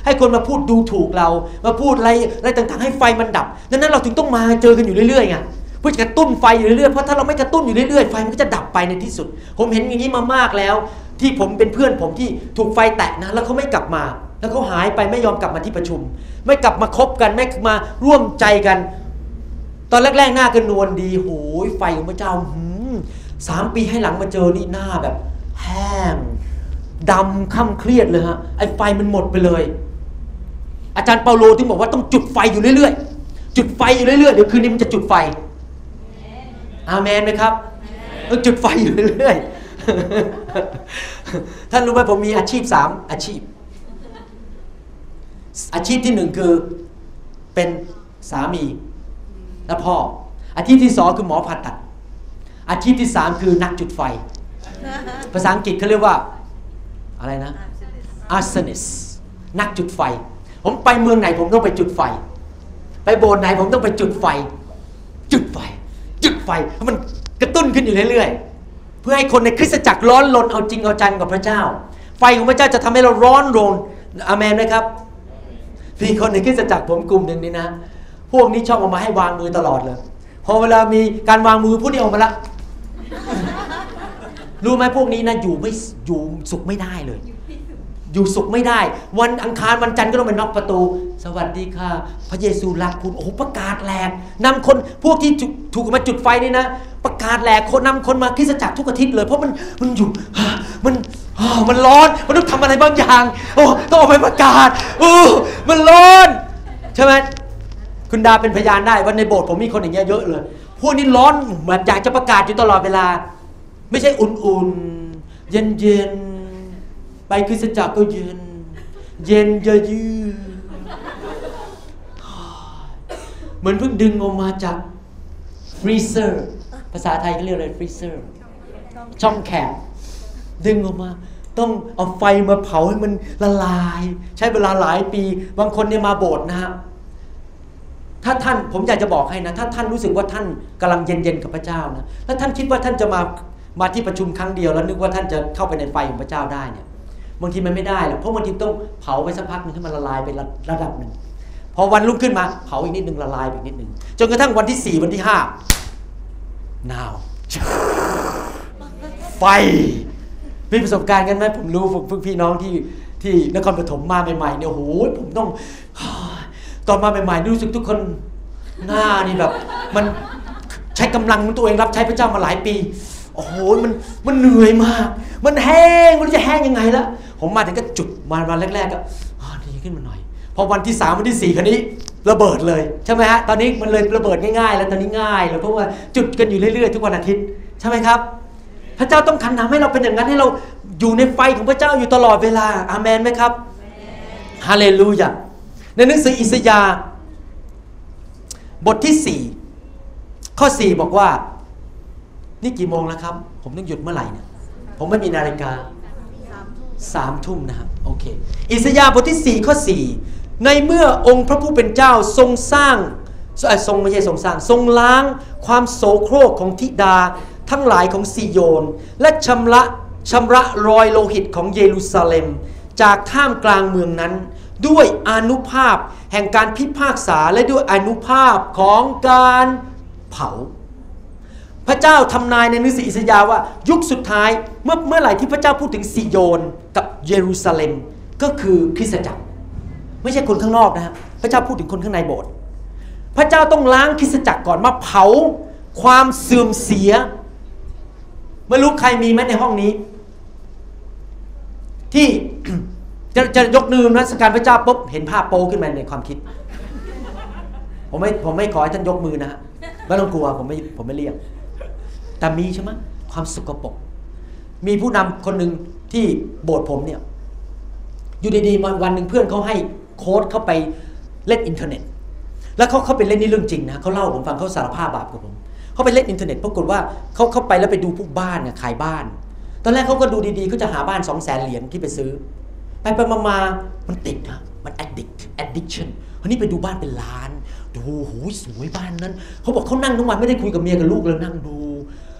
[SPEAKER 2] ให้คนมาพูดดูถูกเรา มาพูดอะไรอะไรต่างๆ ให้ไฟมันดับ ดังนั้นเราถึงต้องมาเจอกันอยู่เรื่อยๆไงเพื่อจะกระตุ้นไฟอยู่เรื่อยๆ เพราะถ้าเราไม่กระตุ้นอยู่เรื่อยๆ ไฟมันก็จะดับไปในที่สุด ผมเห็นอย่างนี้มามากแล้ว ที่ผมเป็นเพื่อนผมที่ถูกไฟแตะนะแล้วเขาไม่กลับมา แล้วเขาหายไปไม่ยอมกลับมาที่ประชุม ไม่กลับมาคบกันไม่มาร่วมใจกัน ตอนแรกๆหน้ากันนวลดีโหยไฟของพระเจ้าหืมสามปีให้หลังมาเจอนี่หน้าแบบ แห้งดำค่ำเครียดเลยฮะไอ้ไฟมันหมดไปเลย อาจารย์เปาโลถึงบอกว่าต้องจุดไฟอยู่เรื่อยๆ จุดไฟอยู่เรื่อยๆเดี๋ยวคืนนี้มันจะจุดไฟอาเมนไหมครับต้องจุดไฟอยู่เรื่อยๆ ท่านรู้ไหมผมมีอาชีพสามอาชีพ อาชีพที่หนึ่งคือเป็นสามีและพ่อ อาชีพที่สองคือหมอผ่าตัด อาชีพที่สามคือนักจุดไฟ ภาษาอังกฤษเขาเรียกว่าอะไรนะ arsonist นักจุดไฟ ผมไปเมืองไหนผมต้องไปจุดไฟ ไปโบสถ์ไหนผมต้องไปจุดไฟ จุดไฟ จุดไฟให้มันกระตุ้นขึ้นอยู่เรื่อยๆ พื่อให้คนในคริสตจักรร้อนรนเอาจริงเอาจังกับพระเจ้า ไฟของพระเจ้าจะทำให้เราร้อนรนอาเมนไหมครับมีคนในคริสตจักรผมกลุ่มหนึ่งนี่นะ พวกนี้ชอบออกมาให้วางมือตลอดเลย พอเวลามีการวางมือพวกนี้ออกมาละรู้ไหมพวกนี้นะอยู่ไม่อยู่สุขไม่ได้เลย อยู่สุขไม่ได้ วันอังคารวันจันทร์ก็ต้องไปน็อกประตู สวัสดีค่ะ พระเยซูรักคุณโอ้ประกาศแหลกนำคนพวกที่ถูกมาจุดไฟนี่นะ ประกาศแหลกคนนำคนมาคริสตจักรทุกอาทิตย์เลย เพราะมันมันอยู่มันมันร้อนมันต้องทำอะไรบางอย่างโอ้ต้องออกไปประกาศโอ้มันร้อนใช่ไหมคุณดาเป็นพยานได้ว่าในโบสถ์ผมมีคนอย่างเงี้ยเยอะเลยพวกนี้ร้อนแบบอยากจะประกาศอยู่ตลอดเวลา ไม่ใช่อุ่นๆเย็นๆ ไปคริสตจักรก็เย็น เย็นเยืเหมือนเพิ่งดึงออกมาจากfreezer ภาษาไทยเขาเรียกอะไร freezer ช่องแช่ดึงออกมา ต้องเอาไฟมาเผาให้มันละลาย ใช้เวลาหลายปี บางคนเนี่ยมาโบสถ์นะฮะถ้าท่านผมอยากจะบอกให้นะ ถ้าท่านรู้สึกว่าท่านกำลังเย็นๆกับพระเจ้านะแล้วท่านคิดว่าท่านจะมามาที่ประชุมครั้งเดียวแล้วนึกว่าท่านจะเข้าไปในไฟของพระเจ้าได้เนี่ย บางทีมันไม่ได้หรอกเพราะบางทีต้องเผาไปสักพักนึงให้มันละลายไประระดับหนึ่งพอวันรุ่งขึ้นมาเผาอีกนิดนึงละลายไปอีกนิดนึงจนกระทั่งวันที่สี่วันที่ห้า now ไฟมีประสบการณ์กันไหมผมรู้พวกพี่น้องที่ที่นครปฐมมาใหม่ๆเนี่ยโอ้โหผมต้องตอนมาใหม่ๆรู้สึกทุกคนหน้านี่แบบ มันใช้กำลังของตัวเองรับใช้พระเจ้ามาหลายปี โอ้โหมันมันเหนื่อยมาก มันแห้งมันจะแห้งยังไงละ ผมมาถึงก็จุดมาวันแรกๆก็ดีขึ้นมาหน่อย พอวันที่สามวันที่สี่คันนี้ระเบิดเลยใช่ไหมฮะตอนนี้มันเลยระเบิดง่าย ๆ แล้วตอนนี้ง่ายแล้วเพราะว่าจุดกันอยู่เรื่อยๆ ทุกวันอาทิตย์ใช่ไหมครับ พระเจ้าต้องคันทำให้เราเป็นอย่างนั้นให้เราอยู่ในไฟของพระเจ้าอยู่ตลอดเวลาอาเมนไหมครับฮาเลลูยาในหนังสืออิสยาห์บทที่ 4 ข้อ 4 บอกว่า นี่กี่โมงแล้วครับ ผมต้องหยุดเมื่อไหร่เนี่ยผมไม่มีนาฬิกา สามทุ่มนะครับโอเคอิสยาห์บทที่ 4 ข้อ 4 ในเมื่อองค์พระผู้เป็นเจ้าทรงสร้างทรงไม่ใช่ทรงสร้าง ทรงล้างความโสโครกของธิดาทั้งหลายของซีโยน และชำระชำระรอยโลหิตของเยรูซาเล็ม จากท่ามกลางเมืองนั้น ด้วยอนุภาพแห่งการพิพากษาและด้วยอนุภาพของการเผา พระเจ้าทำนายในหนังสืออิสยาห์ว่ายุคสุดท้ายเมื่อเมื่อไหร่ที่พระเจ้าพูดถึงซีโยนกับเยรูซาเล็มก็คือคริสตจักร ไม่ใช่คนข้างนอกนะฮะพระเจ้าพูดถึงคนข้างในโบสถ์พระเจ้าต้องล้างคริสตจักรก่อนมาเผาความเสื่อมเสียไม่รู้ใครมีไหมในห้องนี้ ที่จะจะยกนืมนะสการพระเจ้าปุ๊บเห็นภาพโปขึ้นมาในความคิด ผมไม่ผมไม่ขอให้ท่านยกมือนะฮะไม่ต้องกลัวผมไม่ผมไม่เรียก แต่มีใช่ไหมความสกปรกมีผู้นำคนหนึ่งที่โบสถ์ผมเนี่ยอยู่ดีๆวันหนึ่งเพื่อนเขาให้โค้ดเข้าไปเล่นอินเทอร์เน็ต แล้วเขาเขาไปเล่นนี่เรื่องจริงนะเขาเล่าผมฟังเขาสารภาพบาปกับผมเขาไปเล่นอินเทอร์เน็ตปรากฏว่าเขาเข้าไปแล้วไปดูพวกบ้านเนี่ยขายบ้าน ตอนแรกเขาก็ดูดีๆเขาจะหาบ้านสองแสนเหรียญที่ไปซื้อ ไปไปมามามันติดนะมัน addict addiction คราวนี้ไปดูบ้านเป็นล้าน ดูโหสวยบ้านนั้นเขาบอกเขานั่งทั้งวันไม่ได้คุยกับเมียกับลูกเลยนั่งดู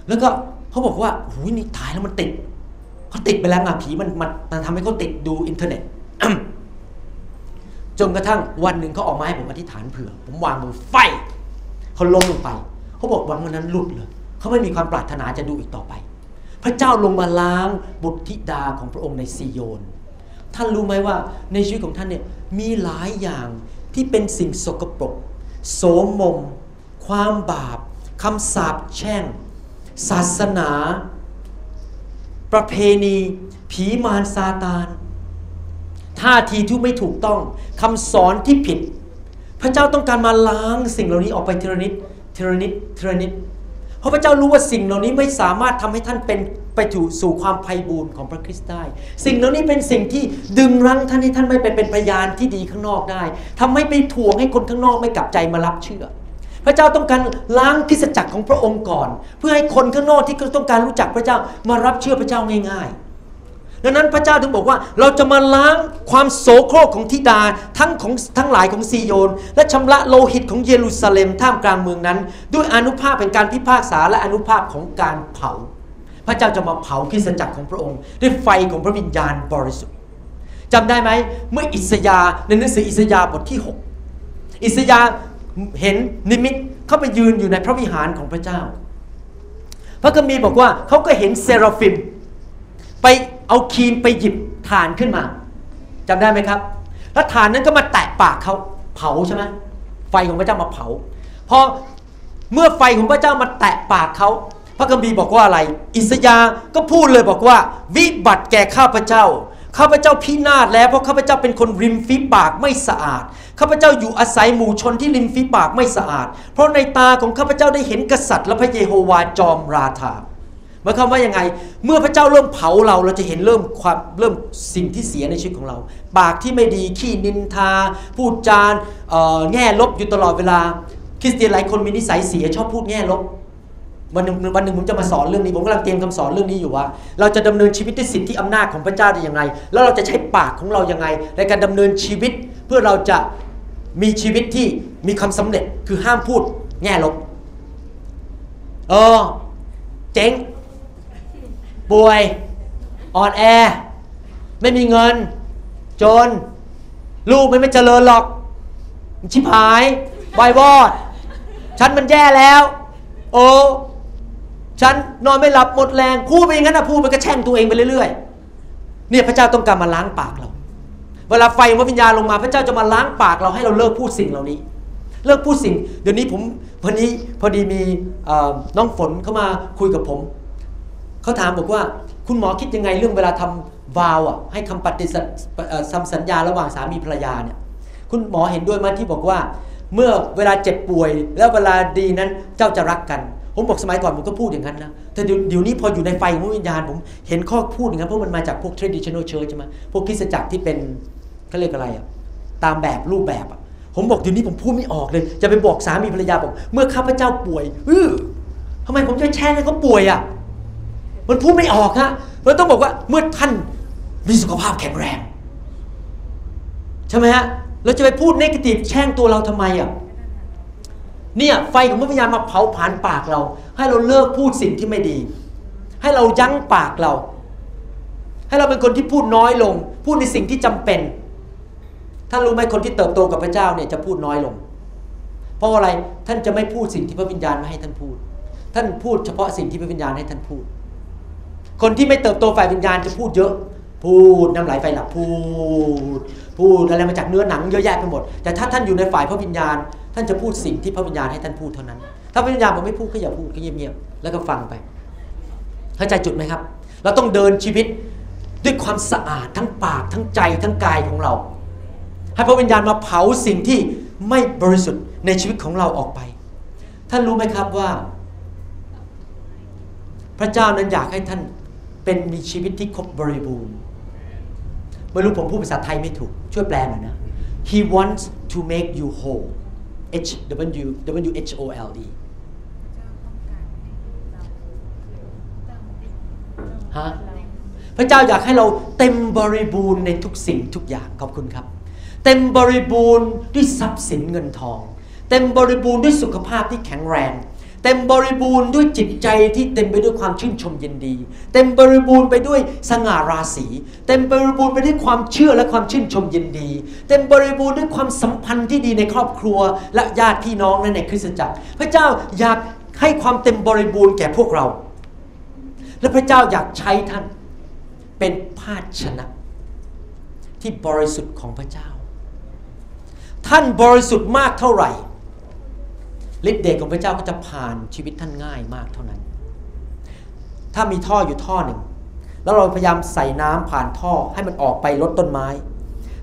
[SPEAKER 2] แล้วก็เขาบอกว่าโหนี่ถ่ายแล้วมันติดเขาติดไปแล้วงาผีมันมันทำให้เขาติดดูอินเทอร์เน็ตจนกระทั่งวันหนึ่งเขาออกมาให้ผมอธิษฐานเผื่อ ผมวางมือไฟเขาล้มลงไปเขาบอกวันวันนั้นหลุดเลยเขาไม่มีความปรารถนาจะดูอีกต่อไป พระเจ้าลงมาล้างบุตรธิดาของพระองค์ในซีโยน ท่านรู้ไหมว่าในชีวิตของท่านเนี่ยมีหลายอย่างที่เป็นสิ่งสกปรกโสมมความบาปคำสาปแช่ง ศาสนา ประเพณี ผีมารซาตานท่าทีที่ไม่ถูกต้องคำสอนที่ผิด พระเจ้าต้องการมาล้างสิ่งเหล่านี้ออกไปทีละนิดทีละนิดทีละนิดเพราะพระเจ้ารู้ว่าสิ่งเหล่านี้ไม่สามารถทำให้ท่านเป็นไปถูสู่ความไพ่บูรณ์ของพระคริสต์ได้ สิ่งเหล่านี้เป็นสิ่งที่ดึงรั้งท่านให้ท่านไม่ไปเป็นพยานที่ดีข้างนอกได้ทำให้ไปถ่วงให้คนข้างนอกไม่กลับใจมารับเชื่อ ระเจ้าต้องการล้างคริสจักรของพระองค์ก่อน เพื่อให้คนข้างนอกที่ต้องการรู้จักพระเจ้ามารับเชื่อพระเจ้าง่ายๆ ดังนั้นพระเจ้าถึงบอกว่าเราจะมาล้างความโสโครกของทิดาทั้งของทั้งหลายของซีโยน และชำระโลหิตของเยรูซาเล็มท่ามกลางเมืองนั้น ด้วยอนุภาพเป็นการพิพากษาและอนุภาพของการเผา พระเจ้าจะมาเผาคริสจักรของพระองค์ ด้วยไฟของพระวิญญาณบริสุทธิ์จำได้ไหมเมื่ออิสยาในหนังสืออิสยาบทที่ 6 อิสยา เห็นนิมิตเขาไปยืนอยู่ในพระวิหารของพระเจ้า พระคัมภีร์บอกว่าเขาก็เห็นเซราฟิม ไปเอาครีมไปหยิบฐานขึ้นมาจำได้ไหมครับ แล้วฐานนั้นก็มาแตะปากเขาเผาใช่ไหมไฟของพระเจ้ามาเผา พอเมื่อไฟของพระเจ้ามาแตะปากเขาพระคัมภีร์บอกว่าอะไร อิสยาก็พูดเลยบอกว่า วิบัติแก่ข้าพระเจ้า ข้าพเจ้าพินาศแล้วเพราะข้าพเจ้าเป็นคนริมฝีปากไม่สะอาด ข้าพเจ้าอยู่อาศัยหมู่ชนที่ริมฝีปากไม่สะอาด เพราะในตาของข้าพเจ้าได้เห็นกษัตริย์และพระเยโฮวาจอมราธาหมายความว่ายังไง เมื่อพระเจ้าเริ่มเผาเราเราจะเห็นเริ่มความเริ่มสิ่งที่เสียในชีวิตของเรา ปากที่ไม่ดีขี้นินทา พูดจานแง่ลบอยู่ตลอดเวลา คริสเตียนหลายคนมีนิสัยเสียชอบพูดแง่ลบวันหนึ่งวันหนึ่งผมจะมาสอนเรื่องนี้ผมกำลังเตรียมคำสอนเรื่องนี้อยู่ว่า เราจะดำเนินชีวิตด้วยสิทธิอำนาจของพระเจ้าได้ยังไงแล้วเราจะใช้ปากของเรายังไงในการดำเนินชีวิตเพื่อเราจะ มีชีวิตที่มีความสำเร็จคือห้ามพูดแง่ลบเออเจ๊ง ป่วย อ่อนแอ ไม่มีเงิน จน ลูกไม่ไม่เจริญหรอก ชิบหายบายวอด ฉันมันแย่แล้ว โอ้ฉันนอนไม่หลับหมดแรง พูดไปอย่างนั้นนะพูดไปก็แช่งตัวเองไปเรื่อยๆ เนี่ยพระเจ้าต้องการมาล้างปากเรา เวลาไฟของพระวิญญาณลงมา พระเจ้าจะมาล้างปากเราให้เราเลิกพูดสิ่งเหล่านี้ เลิกพูดสิ่ง เดี๋ยวนี้ผมวันนี้พอดีมีน้องฝนเข้ามาคุยกับผมเขาถามบอกว่าคุณหมอคิดยังไงเรื่องเวลาทำวาวอะให้คำปฏิสัสัญญาระหว่างสามีภรรยาเนี่ยคุณหมอเห็นด้วยไหมที่บอกว่า เมื่อเวลาเจ็บป่วย แล้วเวลาดีนั้นเจ้าจะรักกัน ผมบอกสมัยก่อนผมก็พูดอย่างนั้นนะแต่เดี๋ยวนี้พออยู่ในไฟของวิญญาณผมเห็นข้อพูดอย่างนั้นเพราะมันมาจากพวก traditional church ใช่ไหมพวกคริสตจักรที่เป็น เขาเรียกอะไรอะตามแบบรูปแบบอะผมบอกเดี๋ยวนี้ผมพูดไม่ออกเลย จะไปบอกสามีภรรยาบอกเมื่อข้าพเจ้าป่วยเออทำไมผมจะแช่งให้เขาป่วยอะมันพูดไม่ออกฮะเราต้องบอกว่าเมื่อท่านมีสุขภาพแข็งแรงใช่ไหมฮะเราจะไปพูดเนกาทีฟแช่งตัวเราทำไมอะเนี่ยไฟของพระวิญญาณมาเผาผลาญปากเรา ให้เราเลิกพูดสิ่งที่ไม่ดี ให้เรายั้งปากเรา ให้เราเป็นคนที่พูดน้อยลง พูดในสิ่งที่จำเป็น ท่านรู้ไหมคนที่เติบโตกับพระเจ้าเนี่ยจะพูดน้อยลง เพราะอะไรท่านจะไม่พูดสิ่งที่พระวิญญาณไม่ให้ท่านพูด ท่านพูดเฉพาะสิ่งที่พระวิญญาณให้ท่านพูด คนที่ไม่เติบโตฝ่ายวิญญาณจะพูดเยอะ พูดน้ำไหลไฟหลับพูด พูดอะไรมาจากเนื้อหนังเยอะแยะไปหมด แต่ถ้าท่านอยู่ในฝ่ายพระวิญญาณ ท่านจะพูดสิ่งที่พระวิญญาณให้ท่านพูดเท่านั้น ถ้าพระวิญญาณบอกไม่พูดก็อย่าพูดก็เงียบๆแล้วก็ฟังไปเข้าใจจุดไหมครับ เราต้องเดินชีวิตด้วยความสะอาดทั้งปากทั้งใจทั้งกายของเรา ให้พระวิญญาณมาเผาสิ่งที่ไม่บริสุทธิ์ในชีวิตของเราออกไป ท่านรู้ไหมครับว่า พระเจ้านั้นอยากให้ท่านเป็นมีชีวิตที่ครบบริบูรณ์ไม่รู้ผมพูดภาษาไทยไม่ถูก ช่วยแปลหน่อยนะ He wants to make you whole H W W H O L E ฮะพระเจ้าอยากให้เราเต็มบริบูรณ์ในทุกสิ่งทุกอย่างขอบคุณครับ เต็มบริบูรณ์ด้วยทรัพย์สินเงินทอง เต็มบริบูรณ์ด้วยสุขภาพที่แข็งแรง เต็มบริบูรณ์ด้วยจิตใจที่เต็มไปด้วยความชื่นชมยินดี เต็มบริบูรณ์ไปด้วยสง่าราศี เต็มบริบูรณ์ไปด้วยความเชื่อและความชื่นชมยินดี เต็มบริบูรณ์ด้วยความสัมพันธ์ที่ดีในครอบครัว และญาติพี่น้องและในคริสตจักร พระเจ้าอยากให้ความเต็มบริบูรณ์แก่พวกเรา และพระเจ้าอยากใช้ท่านเป็นภาชนะที่บริสุทธิ์ของพระเจ้า ท่านบริสุทธิ์มากเท่าไหร่ฤทธิ์เดชของพระเจ้าก็จะผ่านชีวิตท่านง่ายมากเท่านั้น ถ้ามีท่ออยู่ท่อหนึ่ง แล้วเราพยายามใส่น้ำผ่านท่อให้มันออกไปลดต้นไม้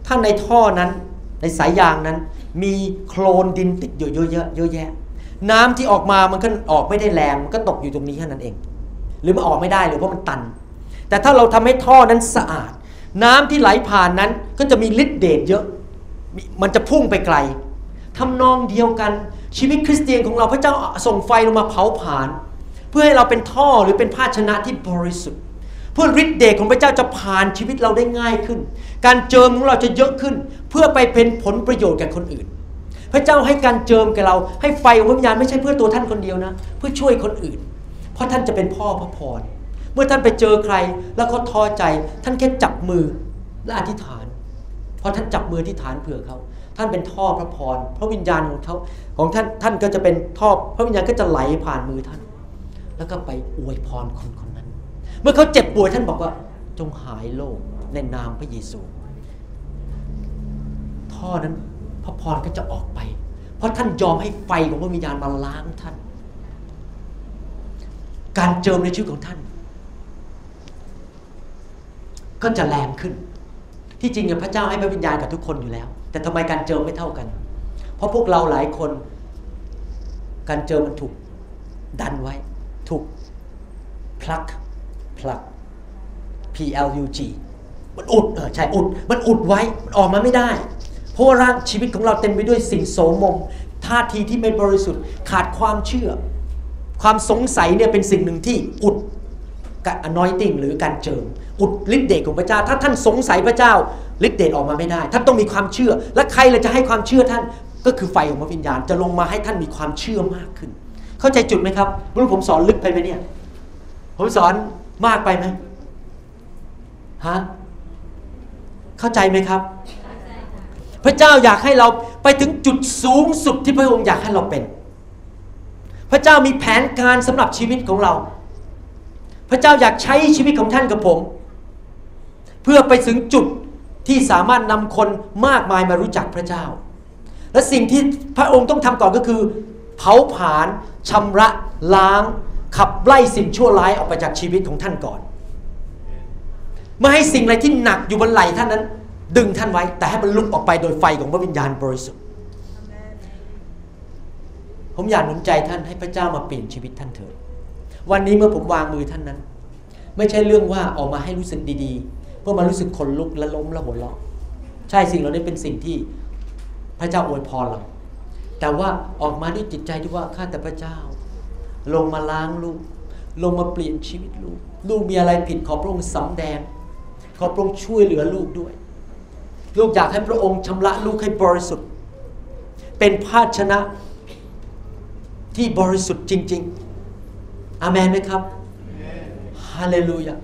[SPEAKER 2] ถ้าในท่อนั้นในสายยางนั้น มีโคลนดินติดอยู่เยอะเยอะเยอะแยะ น้ำที่ออกมามันก็ออกไม่ได้แรงมันก็ตกอยู่ตรงนี้แค่นั้นเอง หรือมันออกไม่ได้หรือเพราะมันตัน แต่ถ้าเราทำให้ท่อนั้นสะอาด น้ำที่ไหลผ่านนั้นก็จะมีฤทธิ์เดชเยอะ มันจะพุ่งไปไกลทำนองเดียวกันชีวิตคริสเตียนของเราพระเจ้าส่งไฟลงมาเผาผลาญเพื่อให้เราเป็นท่อหรือเป็นภาชนะที่บริสุทธิ์เพื่อฤทธิ์เดชของพระเจ้าจะผ่านชีวิตเราได้ง่ายขึ้น การเจิมของเราจะเยอะขึ้น เพื่อไปเป็นผลประโยชน์แก่คนอื่น พระเจ้าให้การเจิมแก่เรา ให้ไฟของวิญญาณไม่ใช่เพื่อตัวท่านคนเดียวนะ เพื่อช่วยคนอื่น เพราะท่านจะเป็นพ่อพระพรเมื่อท่านไปเจอใครแล้วเขาท้อใจ ท่านแค่จับมือและอธิษฐาน พอท่านจับมืออธิษฐานเผื่อเขาท่านเป็นท่อพระพรพระวิญญาณของเขาของท่านท่านก็จะเป็นท่อพระวิญญาณก็จะไหลผ่านมือท่าน แล้วก็ไปอวยพรคนคนนั้น เมื่อเขาเจ็บป่วยท่านบอกว่า จงหายโรคในนามพระเยซู ท่อนั้นพระพรก็จะออกไป เพราะท่านยอมให้ไฟของพระวิญญาณมาล้างท่าน การเจิมในชีวิตของท่าน ก็จะแรงขึ้น ที่จริงพระเจ้าให้พระวิญญาณกับทุกคนอยู่แล้ว แต่ทำไมการเจิมไม่เท่ากัน เพราะพวกเราหลายคนการเจิมมันถูกดันไว้ ถูกพลักพลัก P L U G มันอุดเออใช่อุด มันอุดไว้ มันออกมาไม่ได้ เพราะว่าร่างชีวิตของเราเต็มไปด้วยสิ่งโสมม ท่าทีที่ไม่บริสุทธิ์ ขาดความเชื่อ ความสงสัยเนี่ยเป็นสิ่งหนึ่งที่อุด anointing หรือการเจิมอุดฤทธิ์เดชของพระเจ้า ถ้าท่านสงสัยพระเจ้าฤทธิ์เดชออกมาไม่ได้ ท่านต้องมีความเชื่อ และใครเลยจะให้ความเชื่อท่านก็คือไฟของพระวิญญาณจะลงมาให้ท่านมีความเชื่อมากขึ้น เข้าใจจุดไหมครับไม่รู้ผมสอนลึกไปไหมเนี่ย ผมสอนมากไปไหมฮะเข้าใจไหมครับ พระเจ้าอยากให้เราไปถึงจุดสูงสุดที่พระองค์อยากให้เราเป็น พระเจ้ามีแผนการสำหรับชีวิตของเรา พระเจ้าอยากใช้ชีวิตของท่านกับผม เพื่อไปถึงจุดที่สามารถนำคนมากมายมารู้จักพระเจ้า และสิ่งที่พระองค์ต้องทำก่อนก็คือ เผาผลาญชำระล้าง ขับไล่สิ่งชั่วร้ายออกไปจากชีวิตของท่านก่อน ไม่ให้สิ่งอะไรที่หนักอยู่บนไหล่ท่านนั้น ดึงท่านไว้ แต่ให้มันลุกออกไปโดยไฟของพระวิญญาณบริสุทธิ์ผมอยากหนุนใจท่านให้พระเจ้ามาเปลี่ยนชีวิตท่านเถิด วันนี้เมื่อผมวางมือท่านนั้น ไม่ใช่เรื่องว่าออกมาให้รู้สึกดีๆ เพื่อมารู้สึกขนลุกและล้มและหัวเราะใช่สิ่งเหล่านี้เป็นสิ่งที่พระเจ้าอวยพรเราแต่ว่าออกมาด้วยจิตใจที่ว่าข้าแต่พระเจ้า ลงมาล้างลูก ลงมาเปลี่ยนชีวิตลูก ลูกมีอะไรผิดขอพระองค์สำแดง ขอพระองค์ช่วยเหลือลูกด้วย ลูกอยากให้พระองค์ชำระลูกให้บริสุทธิ์ เป็นภาชนะที่บริสุทธิ์จริง ๆ อาเมนไหมครับฮาเลลูยา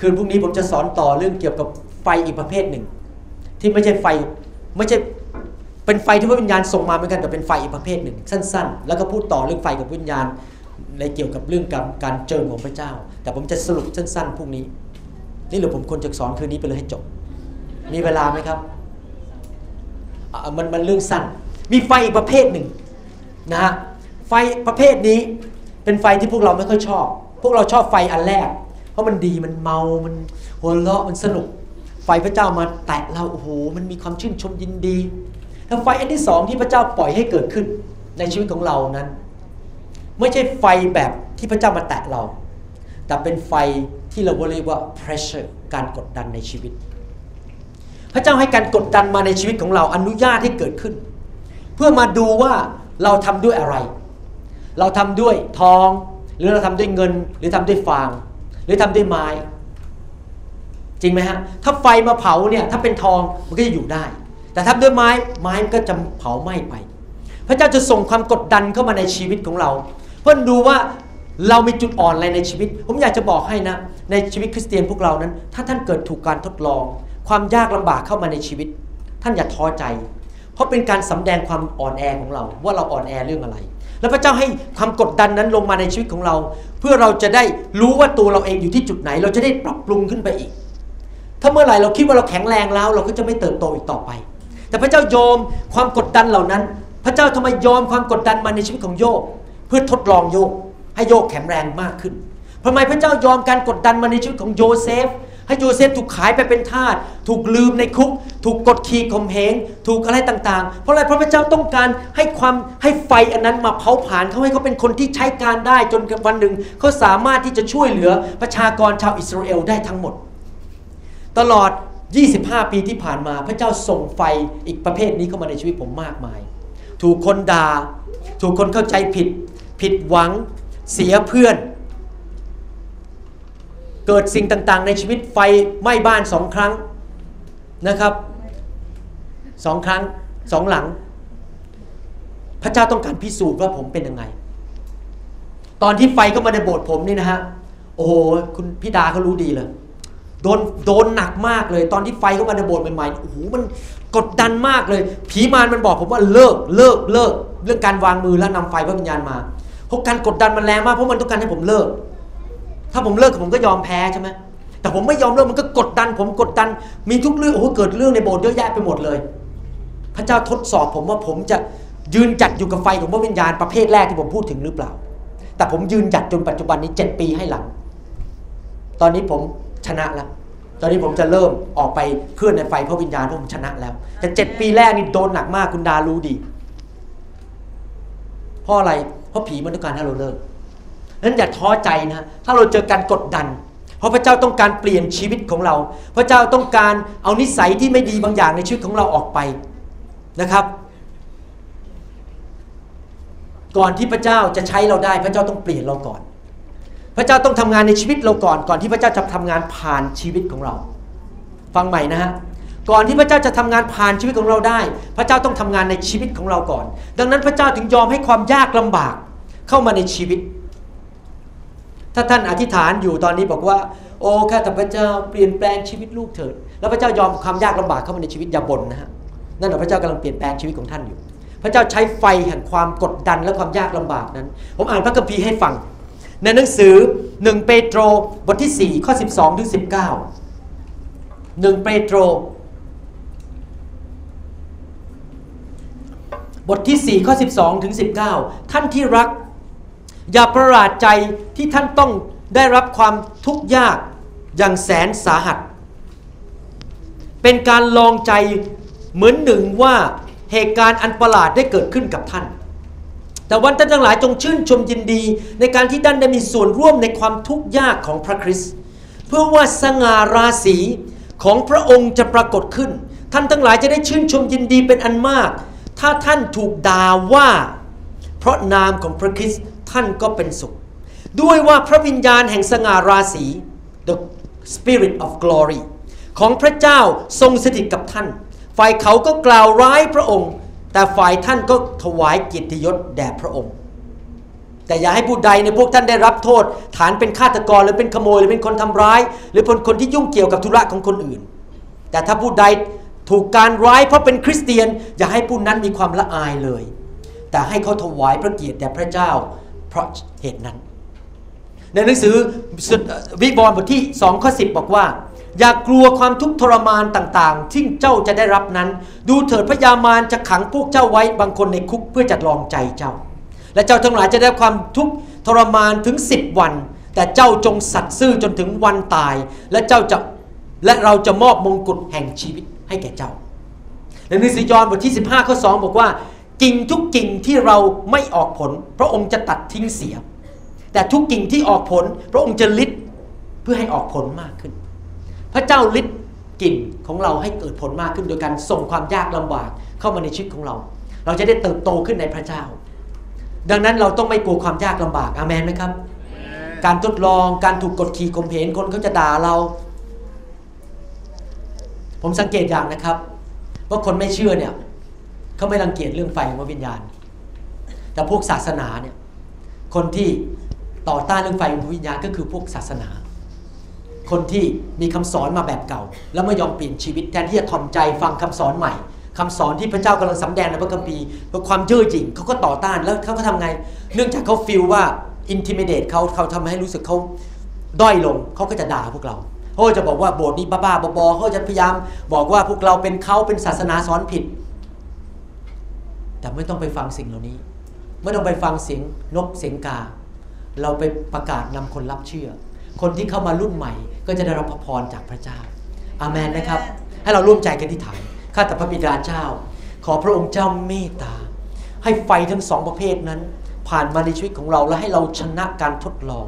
[SPEAKER 2] คืนพรุ่งนี้ผมจะสอนต่อเรื่องเกี่ยวกับไฟอีกประเภทหนึ่ง ที่ไม่ใช่ไฟไม่ใช่เป็นไฟที่พระวิญญาณส่งมาเหมือนกันแต่เป็นไฟอีกประเภทหนึ่ง สั้น ๆ แล้วก็พูดต่อเรื่องไฟกับวิญญาณในเกี่ยวกับเรื่องกับการเจิมของพระเจ้า แต่ผมจะสรุปสั้นๆพรุ่งนี้ นี่หรือผมควรจะสอนคืนนี้ไปเลยให้จบ มีเวลาไหมครับมันมันเรื่องสั้น มีไฟอีกประเภทหนึ่งนะฮะไฟประเภทนี้ เป็นไฟที่พวกเราไม่ค่อยชอบ พวกเราชอบไฟอันแรก เพราะมันดีมันเมา มันหัวเราะมันสนุก ไฟพระเจ้ามาแตะเราโอ้โหมันมีความชื่นชมยินดีแล้วไฟอันที่สองที่พระเจ้าปล่อยให้เกิดขึ้นในชีวิตของเรานั้น ไม่ใช่ไฟแบบที่พระเจ้ามาแตะเรา แต่เป็นไฟที่เราเรียกว่า pressure การกดดันในชีวิต พระเจ้าให้การกดดันมาในชีวิตของเราอนุญาตให้เกิดขึ้น เพื่อมาดูว่าเราทำด้วยอะไร เราทำด้วยทอง หรือเราทำด้วยเงิน หรือทำด้วยฟาง หรือทำด้วยไม้ จริงไหมฮะ ถ้าไฟมาเผาเนี่ยถ้าเป็นทองมันก็จะอยู่ได้ แต่ถ้าด้วยไม้ไม้มันก็จะเผาไหม้ไป พระเจ้าจะส่งความกดดันเข้ามาในชีวิตของเรา เพื่อดูว่าเรามีจุดอ่อนอะไรในชีวิต ผมอยากจะบอกให้นะ ในชีวิตคริสเตียนพวกเรานั้น ถ้าท่านเกิดถูกการทดลอง ความยากลำบากเข้ามาในชีวิต ท่านอย่าท้อใจ เพราะเป็นการสำแดงความอ่อนแอของเรา ว่าเราอ่อนแอเรื่องอะไร แล้วพระเจ้าให้ความกดดันนั้นลงมาในชีวิตของเรา เพื่อเราจะได้รู้ว่าตัวเราเองอยู่ที่จุดไหน เราจะได้ปรับปรุงขึ้นไปอีก ถ้าเมื่อไหร่เราคิดว่าเราแข็งแรงแล้ว เราก็จะไม่เติบโตอีกต่อไป แต่พระเจ้ายอมความกดดันเหล่านั้น พระเจ้าทำไมยอมความกดดันมาในชีวิตของโยบเพื่อทดลองโยบให้โยบแข็งแรงมากขึ้นทำไมพระเจ้ายอมการกดดันมาในชีวิตของโยเซฟ ให้โยเซฟถูกขายไปเป็นทาส ถูกลืมในคุก ถูกกดขี่ข่มเหง ถูกอะไรต่างๆ เพราะอะไรเพราะพระเจ้าต้องการให้ความให้ไฟอันนั้นมาเผาผลาญเขาให้เขาเป็นคนที่ใช้การได้จนวันหนึ่งเขาสามารถที่จะช่วยเหลือประชากรชาวอิสราเอลได้ทั้งหมด ตลอด 25 ปีที่ผ่านมาพระเจ้าส่งไฟอีกประเภทนี้เข้ามาในชีวิตผมมากมาย ถูกคนดา่า ถูกคนเข้าใจผิด ผิดหวัง เสียเพื่อน เกิดสิ่งต่างๆ ในชีวิตไฟไหม้บ้านสองครั้งนะครับสองครั้งสองหลัง พระเจ้าต้องการพิสูจน์ว่าผมเป็นยังไง ตอนที่ไฟเข้ามาในโบสถ์ผมนี่นะฮะโอ้โหคุณพี่ดาเขารู้ดีเลยโดนโดนหนักมากเลย ตอนที่ไฟเข้ามาในโบสถ์ใหม่ๆโอ้โหมันกดดันมากเลย ผีมารมันบอกผมว่าเลิกเลิกเลิกเรื่องการวางมือแล้วนำไฟพระวิญญาณมาเพราะการกดดันมันแรงมากเพราะมันต้องการให้ผมเลิก ถ้าผมเลิกผมก็ยอมแพ้ใช่ไหมแต่ผมไม่ยอมเลิกมันก็กดดัน ผมกดดัน มีทุกเรื่องโอ้โหเกิดเรื่องในโบสถ์เยอะแยะไปหมดเลย พระเจ้าทดสอบผมว่าผมจะยืนจัดอยู่กับไฟของพระวิญญาณประเภทแรกที่ผมพูดถึงหรือเปล่า แต่ผมยืนจัดจนปัจจุบันนี้เจ็ดปีให้หลัง ตอนนี้ผมชนะแล้วตอนนี้ผมจะเริ่มออกไปเคลื่อนในไฟพระวิญญาณเพราะผมชนะแล้ว แต่เจ็ดปีแรกนี่โดนหนักมากคุณดารู้ดี เพราะอะไร เพราะผีมันต้องการให้เราเลิก นั้นอย่าท้อใจนะถ้าเราเจอการกดดัน เพราะพระเจ้าต้องการเปลี่ยนชีวิตของเรา พระเจ้าต้องการเอานิสัยที่ไม่ดีบางอย่างในชีวิตของเราออกไปนะครับ ก่อนที่พระเจ้าจะใช้เราได้ พระเจ้าต้องเปลี่ยนเราก่อน พระเจ้าต้องทำงานในชีวิตเราก่อน ก่อนที่พระเจ้าจะทำงานผ่านชีวิตของเรา ฟังใหม่นะฮะก่อนที่พระเจ้าจะทำงานผ่านชีวิตของเราได้ พระเจ้าต้องทำงานในชีวิตของเราก่อน ดังนั้นพระเจ้าถึงยอมให้ความยากลำบากเข้ามาในชีวิต ถ้าท่านอธิษฐานอยู่ตอนนี้บอกว่า โอ้ข้าแต่พระเจ้าเปลี่ยนแปลงชีวิตลูกเถิด แล้วพระเจ้ายอมความยากลำบากเข้ามาในชีวิตอย่าบ่นนะฮะนั่นแหละพระเจ้ากำลังเปลี่ยนแปลงชีวิตของท่านอยู่ พระเจ้าใช้ไฟแห่งความกดดันและความยากลำบากนั้น ผมอ่านพระคัมภีร์ให้ฟัง ในหนังสือ 1 เปโตรบทที่ 4 ข้อ 12ถึง19 1 เปโตร บทที่ 4 ข้อ 12ถึง19 ท่านที่รัก อย่าประหลาดใจที่ท่านต้องได้รับความทุกข์ยากอย่างแสนสาหัส เป็นการลองใจเหมือนหนึ่งว่าเหตุการณ์อันประหลาดได้เกิดขึ้นกับท่าน แต่วันท่านทั้งหลายจงชื่นชมยินดี ในการที่ท่านได้มีส่วนร่วมในความทุกข์ยากของพระคริสต์เพื่อว่าสง่าราศีของพระองค์จะปรากฏขึ้น ท่านทั้งหลายจะได้ชื่นชมยินดีเป็นอันมาก ถ้าท่านถูกด่าว่า เพราะนามของพระคริสต์ ท่านก็เป็นสุข ด้วยว่าพระวิญญาณแห่งสง่าราศี the spirit of glory ของพระเจ้าทรงสถิตกับท่าน ฝ่ายเขาก็กล่าวร้ายพระองค์ แต่ฝ่ายท่านก็ถวายกียรติยศแด่พระองค์ แต่อย่าให้ผู้ใดในพวกท่านได้รับโทษ ฐานเป็นฆาตกรหรือเป็นขโมยหรือเป็นคนทำร้าย หรือเป็นคนที่ยุ่งเกี่ยวกับธุระของคนอื่น แต่ถ้าผู้ใดถูกการร้ายเพราะเป็นคริสเตียน อย่าให้ผู้นั้นมีความละอายเลย แต่ให้เขาถวายพระเกียรติแด่พระเจ้า เพราะเหตุนั้น ในหนังสือวิบรณ์บทที่2ข้อ10 บอกว่า อย่ากลัวความทุกข์ทรมานต่างๆ ที่เจ้าจะได้รับนั้น ดูเถิดพระยามารจะขังพวกเจ้าไว้บางคนในคุกเพื่อจะลองใจเจ้า และเจ้าทั้งหลายจะได้ความทุกข์ทรมานถึง 10 วัน แต่เจ้าจงสัตย์ซื่อจนถึงวันตาย และเจ้าจะและเราจะมอบมงกุฎแห่งชีวิตให้แก่เจ้าในหนังสือยอห์นบทที่ 15ข้อ2บอกว่า กิ่งทุกกิ่งที่เราไม่ออกผล พระองค์จะตัดทิ้งเสีย แต่ทุกกิ่งที่ออกผล พระองค์จะลิดเพื่อให้ออกผลมากขึ้น พระเจ้าลิดกิ่งของเราให้เกิดผลมากขึ้นโดยการส่งความยากลำบากเข้ามาในชีวิตของเรา เราจะได้เติบโตขึ้นในพระเจ้า ดังนั้นเราต้องไม่กลัวความยากลำบากอาเมนไหมครับ การทดลองการถูกกดขี่ข่มเหงคนเขาจะด่าเรา ผมสังเกตอย่างนะครับ ว่าคนไม่เชื่อเนี่ย เขาไม่รังเกียจเรื่องไฟของวิญญาณ แต่พวกศาสนาเนี่ยคนที่ต่อต้านเรื่องไฟของวิญญาณก็คือพวกศาสนา คนที่มีคำสอนมาแบบเก่า แล้วไม่ยอมเปลี่ยนชีวิตแทนที่จะทอมใจฟังคำสอนใหม่คำสอนที่พระเจ้ากำลังสำแดงในพระคัมภีร์เพราะความเย่อหยิ่งเขาก็ต่อต้านแล้วเขาก็ทำไง เนื่องจากเขาฟีลว่าอินทิมิเดตเขาเขาทำให้รู้สึกเขาด้อยลงเขาก็จะด่าพวกเราเขาจะบอกว่าโบสถ์นี้บ้าๆบอๆเขาจะพยายามบอกว่าพวกเราเป็นเขาเป็นศาสนาสอนผิด แต่ไม่ต้องไปฟังสิ่งเหล่านี้ ไม่ต้องไปฟังเสียงนกเสียงกา เราไปประกาศนำคนรับเชื่อ คนที่เข้ามารุ่นใหม่ ก็จะได้รับพระพรจากพระเจ้า อาเมนนะครับ ให้เราร่วมใจกันที่ฐานข้าแต่พระบิดาเจ้า ขอพระองค์เจ้าเมตตา ให้ไฟทั้งสองประเภทนั้น ผ่านมาในชีวิตของเราและให้เราชนะการทดลอง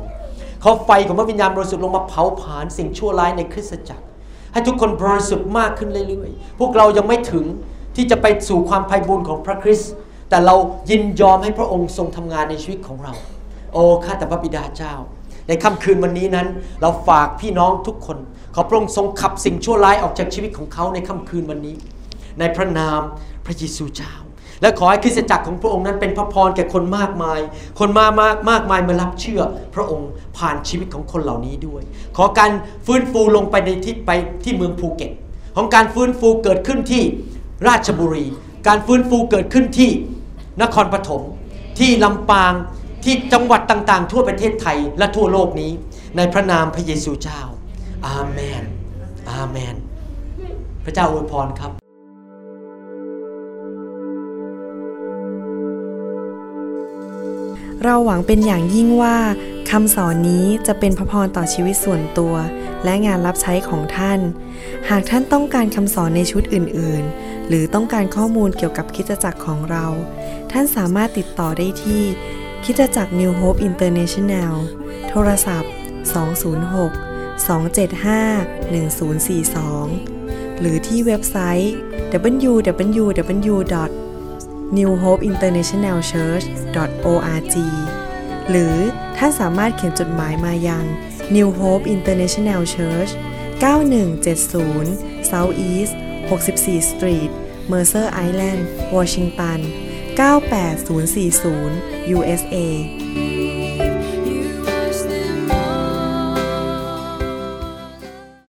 [SPEAKER 2] ขอไฟของพระวิญญาณบริสุทธิ์ลงมาเผาผลาญสิ่งชั่วร้ายในคริสตจักร ให้ทุกคนบริสุทธิ์มากขึ้นเรื่อยๆ พวกเรายังไม่ถึง ที่จะไปสู่ความไพ่บุญของพระคริสต์แต่เรายินยอมให้พระองค์ทรงทำงานในชีวิตของเรา โอ้ข้าแต่พระบิดาเจ้า ในค่ำคืนวันนี้นั้น เราฝากพี่น้องทุกคน ขอพระองค์ทรงขับสิ่งชั่วร้ายออกจากชีวิตของเขาในค่ำคืนวันนี้ ในพระนามพระเยซูเจ้า และขอให้คริสตจักรของพระองค์นั้นเป็นพระพรแก่คนมากมาย คนมามากมากมายมารับเชื่อ พระองค์ผ่านชีวิตของคนเหล่านี้ด้วย ขอการฟื้นฟูลงไปในที่ไปที่เมืองภูเก็ต ของการฟื้นฟูเกิดขึ้นที่ ราชบุรี การฟื้นฟูเกิดขึ้นที่นครปฐมที่ลำปางที่จังหวัดต่างๆ ทั่วประเทศไทยและทั่วโลกนี้ ในพระนามพระเยซูเจ้า อาเมน อาเมน พระเจ้าอวยพรครับ
[SPEAKER 1] เราหวังเป็นอย่างยิ่งว่าคำสอนนี้จะเป็นพระพรต่อชีวิตส่วนตัว และงานรับใช้ของท่าน หากท่านต้องการคำสอนในชุดอื่น ๆ หรือต้องการข้อมูลเกี่ยวกับคริดจักรของเรา ท่านสามารถติดต่อได้ที่คริดจักร New Hope International โทรศัพท์ 206 275 1042 หรือที่เว็บไซต์ www.newhopeinternationalchurch.org หรือท่านสามารถเขียนจดหมายมายัง New Hope International Church 9170 South East 64 Street Mercer Island Washington 98040 USA